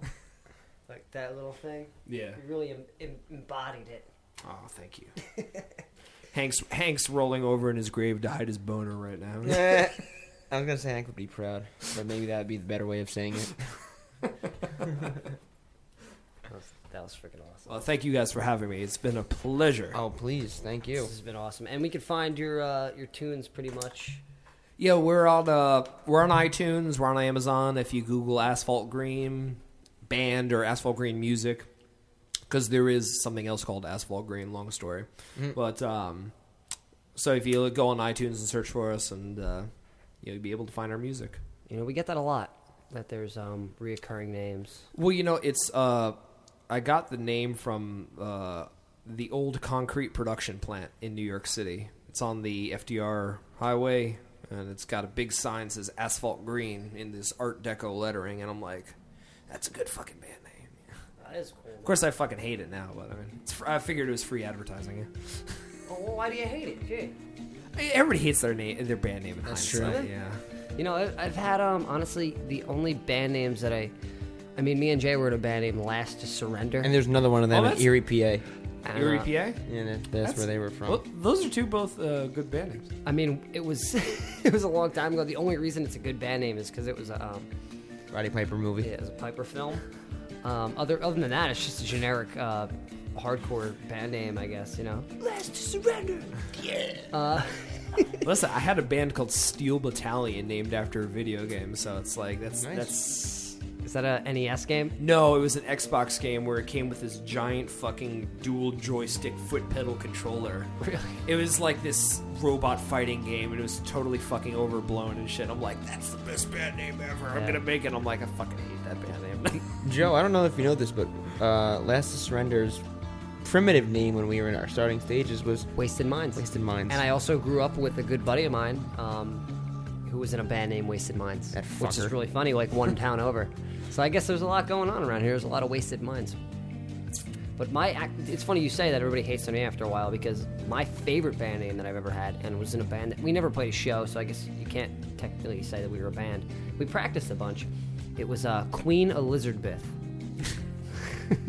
like that little thing. Yeah. You really em- em- embodied it. Oh, thank you. Hank's Hank's rolling over in his grave to hide his boner right now. I was gonna say Hank would be proud, but maybe that would be the better way of saying it. That was, that was freaking awesome. Well, thank you guys for having me. It's been a pleasure. Oh, please, thank you. This has been awesome, and we can find your uh, your tunes pretty much. Yeah, we're on uh, we're on iTunes, we're on Amazon. If you Google Asphalt Green band or Asphalt Green music, because there is something else called Asphalt Green. Long story, but um, so if you go on iTunes and search for us, and uh, you'll be able to find our music. You know, we get that a lot. That there's um, reoccurring names. Well, you know, it's uh, I got the name from uh, the old concrete production plant in New York City. It's on the FDR highway, and it's got a big sign that says "Asphalt Green" in this Art Deco lettering, and I'm like, that's a good fucking band. That is cool. Of course, I fucking hate it now, but I mean, it's, fr- I figured it was free advertising. Oh, well, why do you hate it? Gee. Everybody hates their name, their band name. In That's hindsight, true. Yeah. You know, I've, I've had um honestly the only band names that I, I mean, me and Jay were in a band named Last to Surrender. And there's another one of them Oh, in Erie, PA. And, Erie, PA. Yeah, that- that's, where they were from. Well, those are two both uh, good band names. I mean, it was it was a long time ago. The only reason it's a good band name is because it was a um, Roddy Piper movie. yeah, it was a Piper film. Um, other other than that, it's just a generic uh, hardcore band name, I guess. You know, Last to Surrender. Yeah. Uh, Listen, I had a band called Steel Battalion named after a video game, so it's like that's Nice. that's is that a NES game? no, it was an Xbox game where it came with this giant fucking dual joystick foot pedal controller. Really? It was like this robot fighting game, and it was totally fucking overblown and shit. I'm like, that's the best band name ever. I'm gonna make it. I'm like, I fucking hate that band name. Joe, I don't know if you know this, but uh, Last to Surrender's primitive name when we were in our starting stages was Wasted Minds. Wasted Minds. And I also grew up with a good buddy of mine um, who was in a band named Wasted Minds, That which is fucker. really funny, like one town over. So I guess there's a lot going on around here. There's a lot of wasted minds. But my, act- it's funny you say that everybody hates me after a while because my favorite band name that I've ever had, and was in a band that we never played a show, so I guess you can't technically say that we were a band. We practiced a bunch. It was uh, Queen Elizabeth.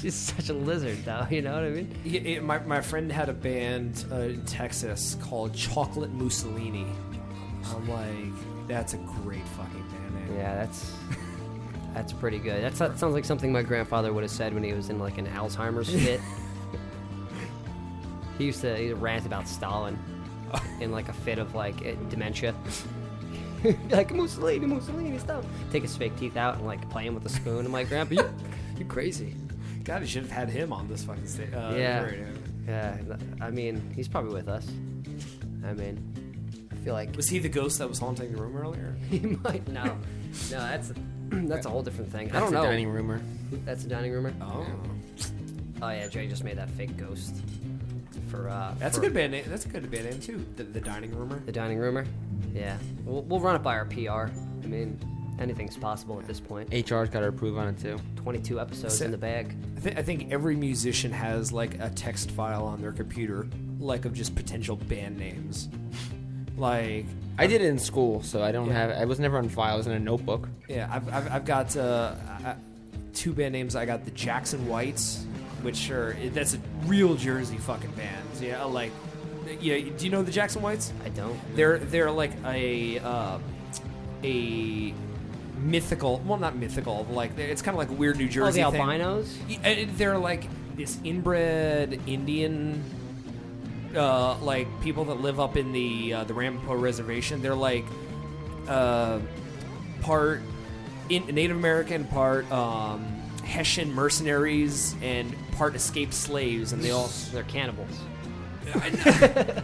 She's such a lizard, though. You know what I mean? Yeah, it- my, my friend had a band uh, in Texas called Chocolate Mussolini. I'm like, that's a great fucking band name. Yeah, that's that's pretty good. That's, that sounds like something my grandfather would have said when he was in like an Alzheimer's fit. he used to he'd rant about Stalin in like a fit of like dementia. Be like Mussolini, Mussolini, stop! Take his fake teeth out and like play him with a spoon. I'm like, Grandpa, you, you crazy? God, you should have had him on this fucking stage. Uh, yeah, radio. yeah. I mean, he's probably with us. I mean, I feel like Was he the ghost that was haunting the room earlier? he might. No, no, that's that's a whole different thing. I That's don't a know. dining rumor. That's a dining rumor. Oh, Oh yeah, Jay just made that fake ghost for uh. that's a good band name. That's a good band name too. The, the Dining Roomer. The dining roomer. Yeah, we'll, we'll run it by our PR. I mean, anything's possible at this point. HR's got to approve on it too. 22 episodes Sit- in the bag. I, th- I think every musician has like a text file on their computer, like of just potential band names. Like, I did it in school, so I don't Yeah. have. I was never on file. I was in a notebook. yeah, I've, I've, I've got uh, uh, two band names. I got the Jackson Whites, which are that's a real Jersey fucking band. Yeah, like, yeah. Do you know the Jackson Whites? I don't. They're they're like a uh, a mythical. Well, not mythical. Like it's kind of like a weird New Jersey. Oh, the albinos. And They're like this inbred Indian, uh, like people that live up in the uh, the Ramapo Reservation. They're like uh, part in, Native American, part um, Hessian mercenaries, and part escaped slaves, and they all They're cannibals.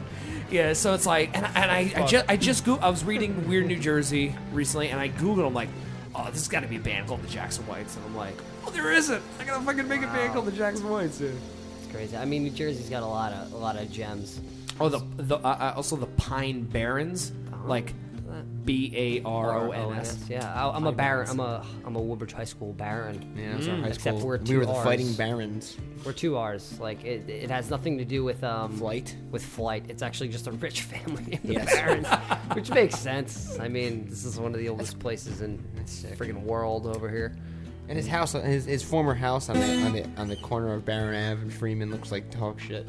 yeah, so it's like, and, and I, I just, I just, go, I was reading Weird New Jersey recently, and I googled, I'm like, oh, this has got to be a band called the Jackson Whites, and I'm like, oh, there isn't. I gotta fucking make a band called the Jackson Whites. Yeah. It's crazy. I mean, New Jersey's got a lot of a lot of gems. Oh, the the uh, uh, also the Pine Barrens, like B A R O N S. Yeah, I, I'm a baron. I'm a I'm a Woodbridge High School baron. Yeah, that's our high Except school. we're we were the Rs. Fighting Barons. We're two R's. Like it, it has nothing to do with um Flight. with flight. It's actually just a rich family in the Yes. Barrens, which makes sense. I mean, this is one of the oldest places in That's sick. friggin' world over here. And his house, his, his former house on the on the on the corner of Barron Ave and Freeman looks like dog shit.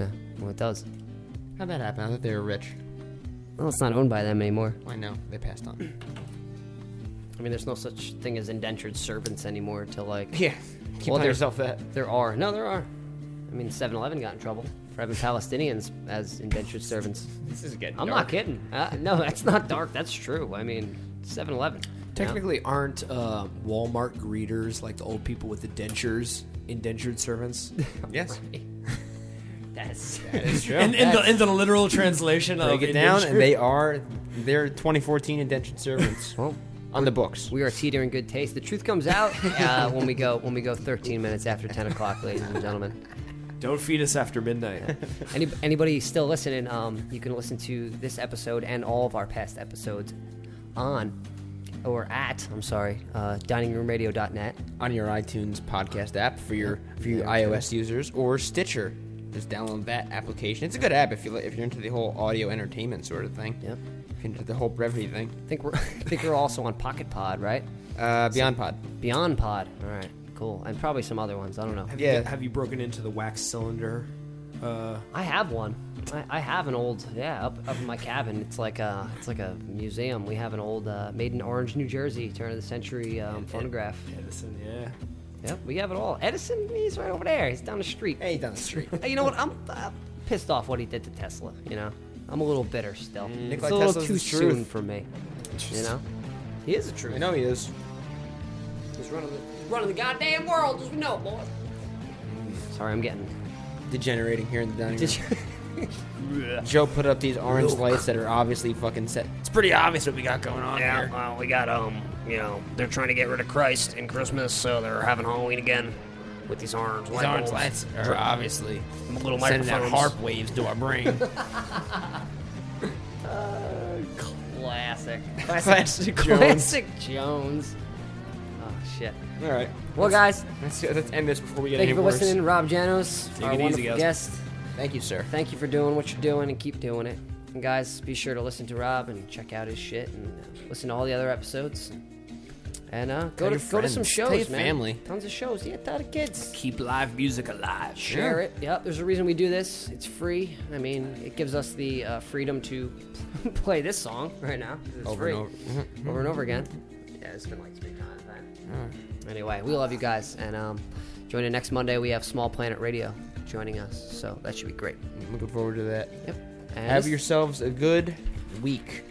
Yeah, well, it does. How'd that happen? I thought they were rich. Well, it's not owned by them anymore. I know they passed on. I mean, there's no such thing as indentured servants anymore. To like, Yeah. Keep Well, on there- yourself that. there are. No, there are. I mean, 7-Eleven got in trouble for having Palestinians as indentured servants. This is getting I'm not kidding. Uh, no, that's not dark. That's true. I mean, 7-Eleven. Technically, aren't uh, Walmart greeters like the old people with the dentures indentured servants? Yes. That's It's true. in, in the in the literal translation of Break it down, indentured- and they are they're 2014 indentured servants well, on the books. we are teetering good taste. The truth comes out uh, when we go when we go 13 minutes after 10 o'clock, ladies and gentlemen. don't feed us after midnight. Any, anybody still listening, um, you can listen to this episode and all of our past episodes on or at, I'm sorry, uh, diningroomradio.net. on your iTunes podcast app for your for you iOS users or Stitcher. Just download that application. It's a good app if you if you're into the whole audio entertainment sort of thing. Yep. If you're into the whole brevity thing. I think we're I think we're also on Pocket Pod, right? Uh, Beyond Pod. Beyond Pod. All right, cool, and probably some other ones. I don't know. Have Yeah. You, have you broken into the wax cylinder? Uh, I have one. I, I have an old yeah up up in my cabin. It's like a it's like a museum. We have an old uh, made in Orange, New Jersey, turn of the century um, phonograph. Edison, yeah. Yep, we have it all. Edison, he's right over there. He's down the street. Hey, he's down the street. Hey, you know what? I'm uh, pissed off what he did to Tesla. You know, I'm a little bitter still. it's a little Tesla's too the soon for me. You know, he is a truth. I know he is. He's running the, he's running the goddamn world, as we know, boy. Sorry, I'm getting. Degenerating here in the dining room. Joe put up these orange lights that are obviously fucking set. It's pretty obvious what we got going on Yeah, here. well, we got, um, you know, they're trying to get rid of Christ in Christmas, so they're having Halloween again with these orange These light orange bulbs. lights are obviously little sending out microphones. harp waves to our brain. Classic. Classic Jones. Classic Jones. Oh shit. All right. Well, guys, Let's, let's end this before we get thank any you for worse. listening, Rob Janos, Take our it easy, wonderful guys. guest. Thank you, sir. Thank you for doing what you're doing and keep doing it. And guys, be sure to listen to Rob and check out his shit and uh, listen to all the other episodes. And uh, go to go to some shows, Tell your man. family. Tons of shows. Yeah, tell the kids. Keep live music alive. Share it. Yep. There's a reason we do this. It's free. I mean, it gives us the uh, freedom to play this song right now. It's Over free. and over. Mhm. over and over again. Yeah, it's been like three times. Man. Anyway, we love you guys, and um, join in next Monday. We have Small Planet Radio joining us, so that should be great. Looking forward to that. Yep. And Have yourselves a good week.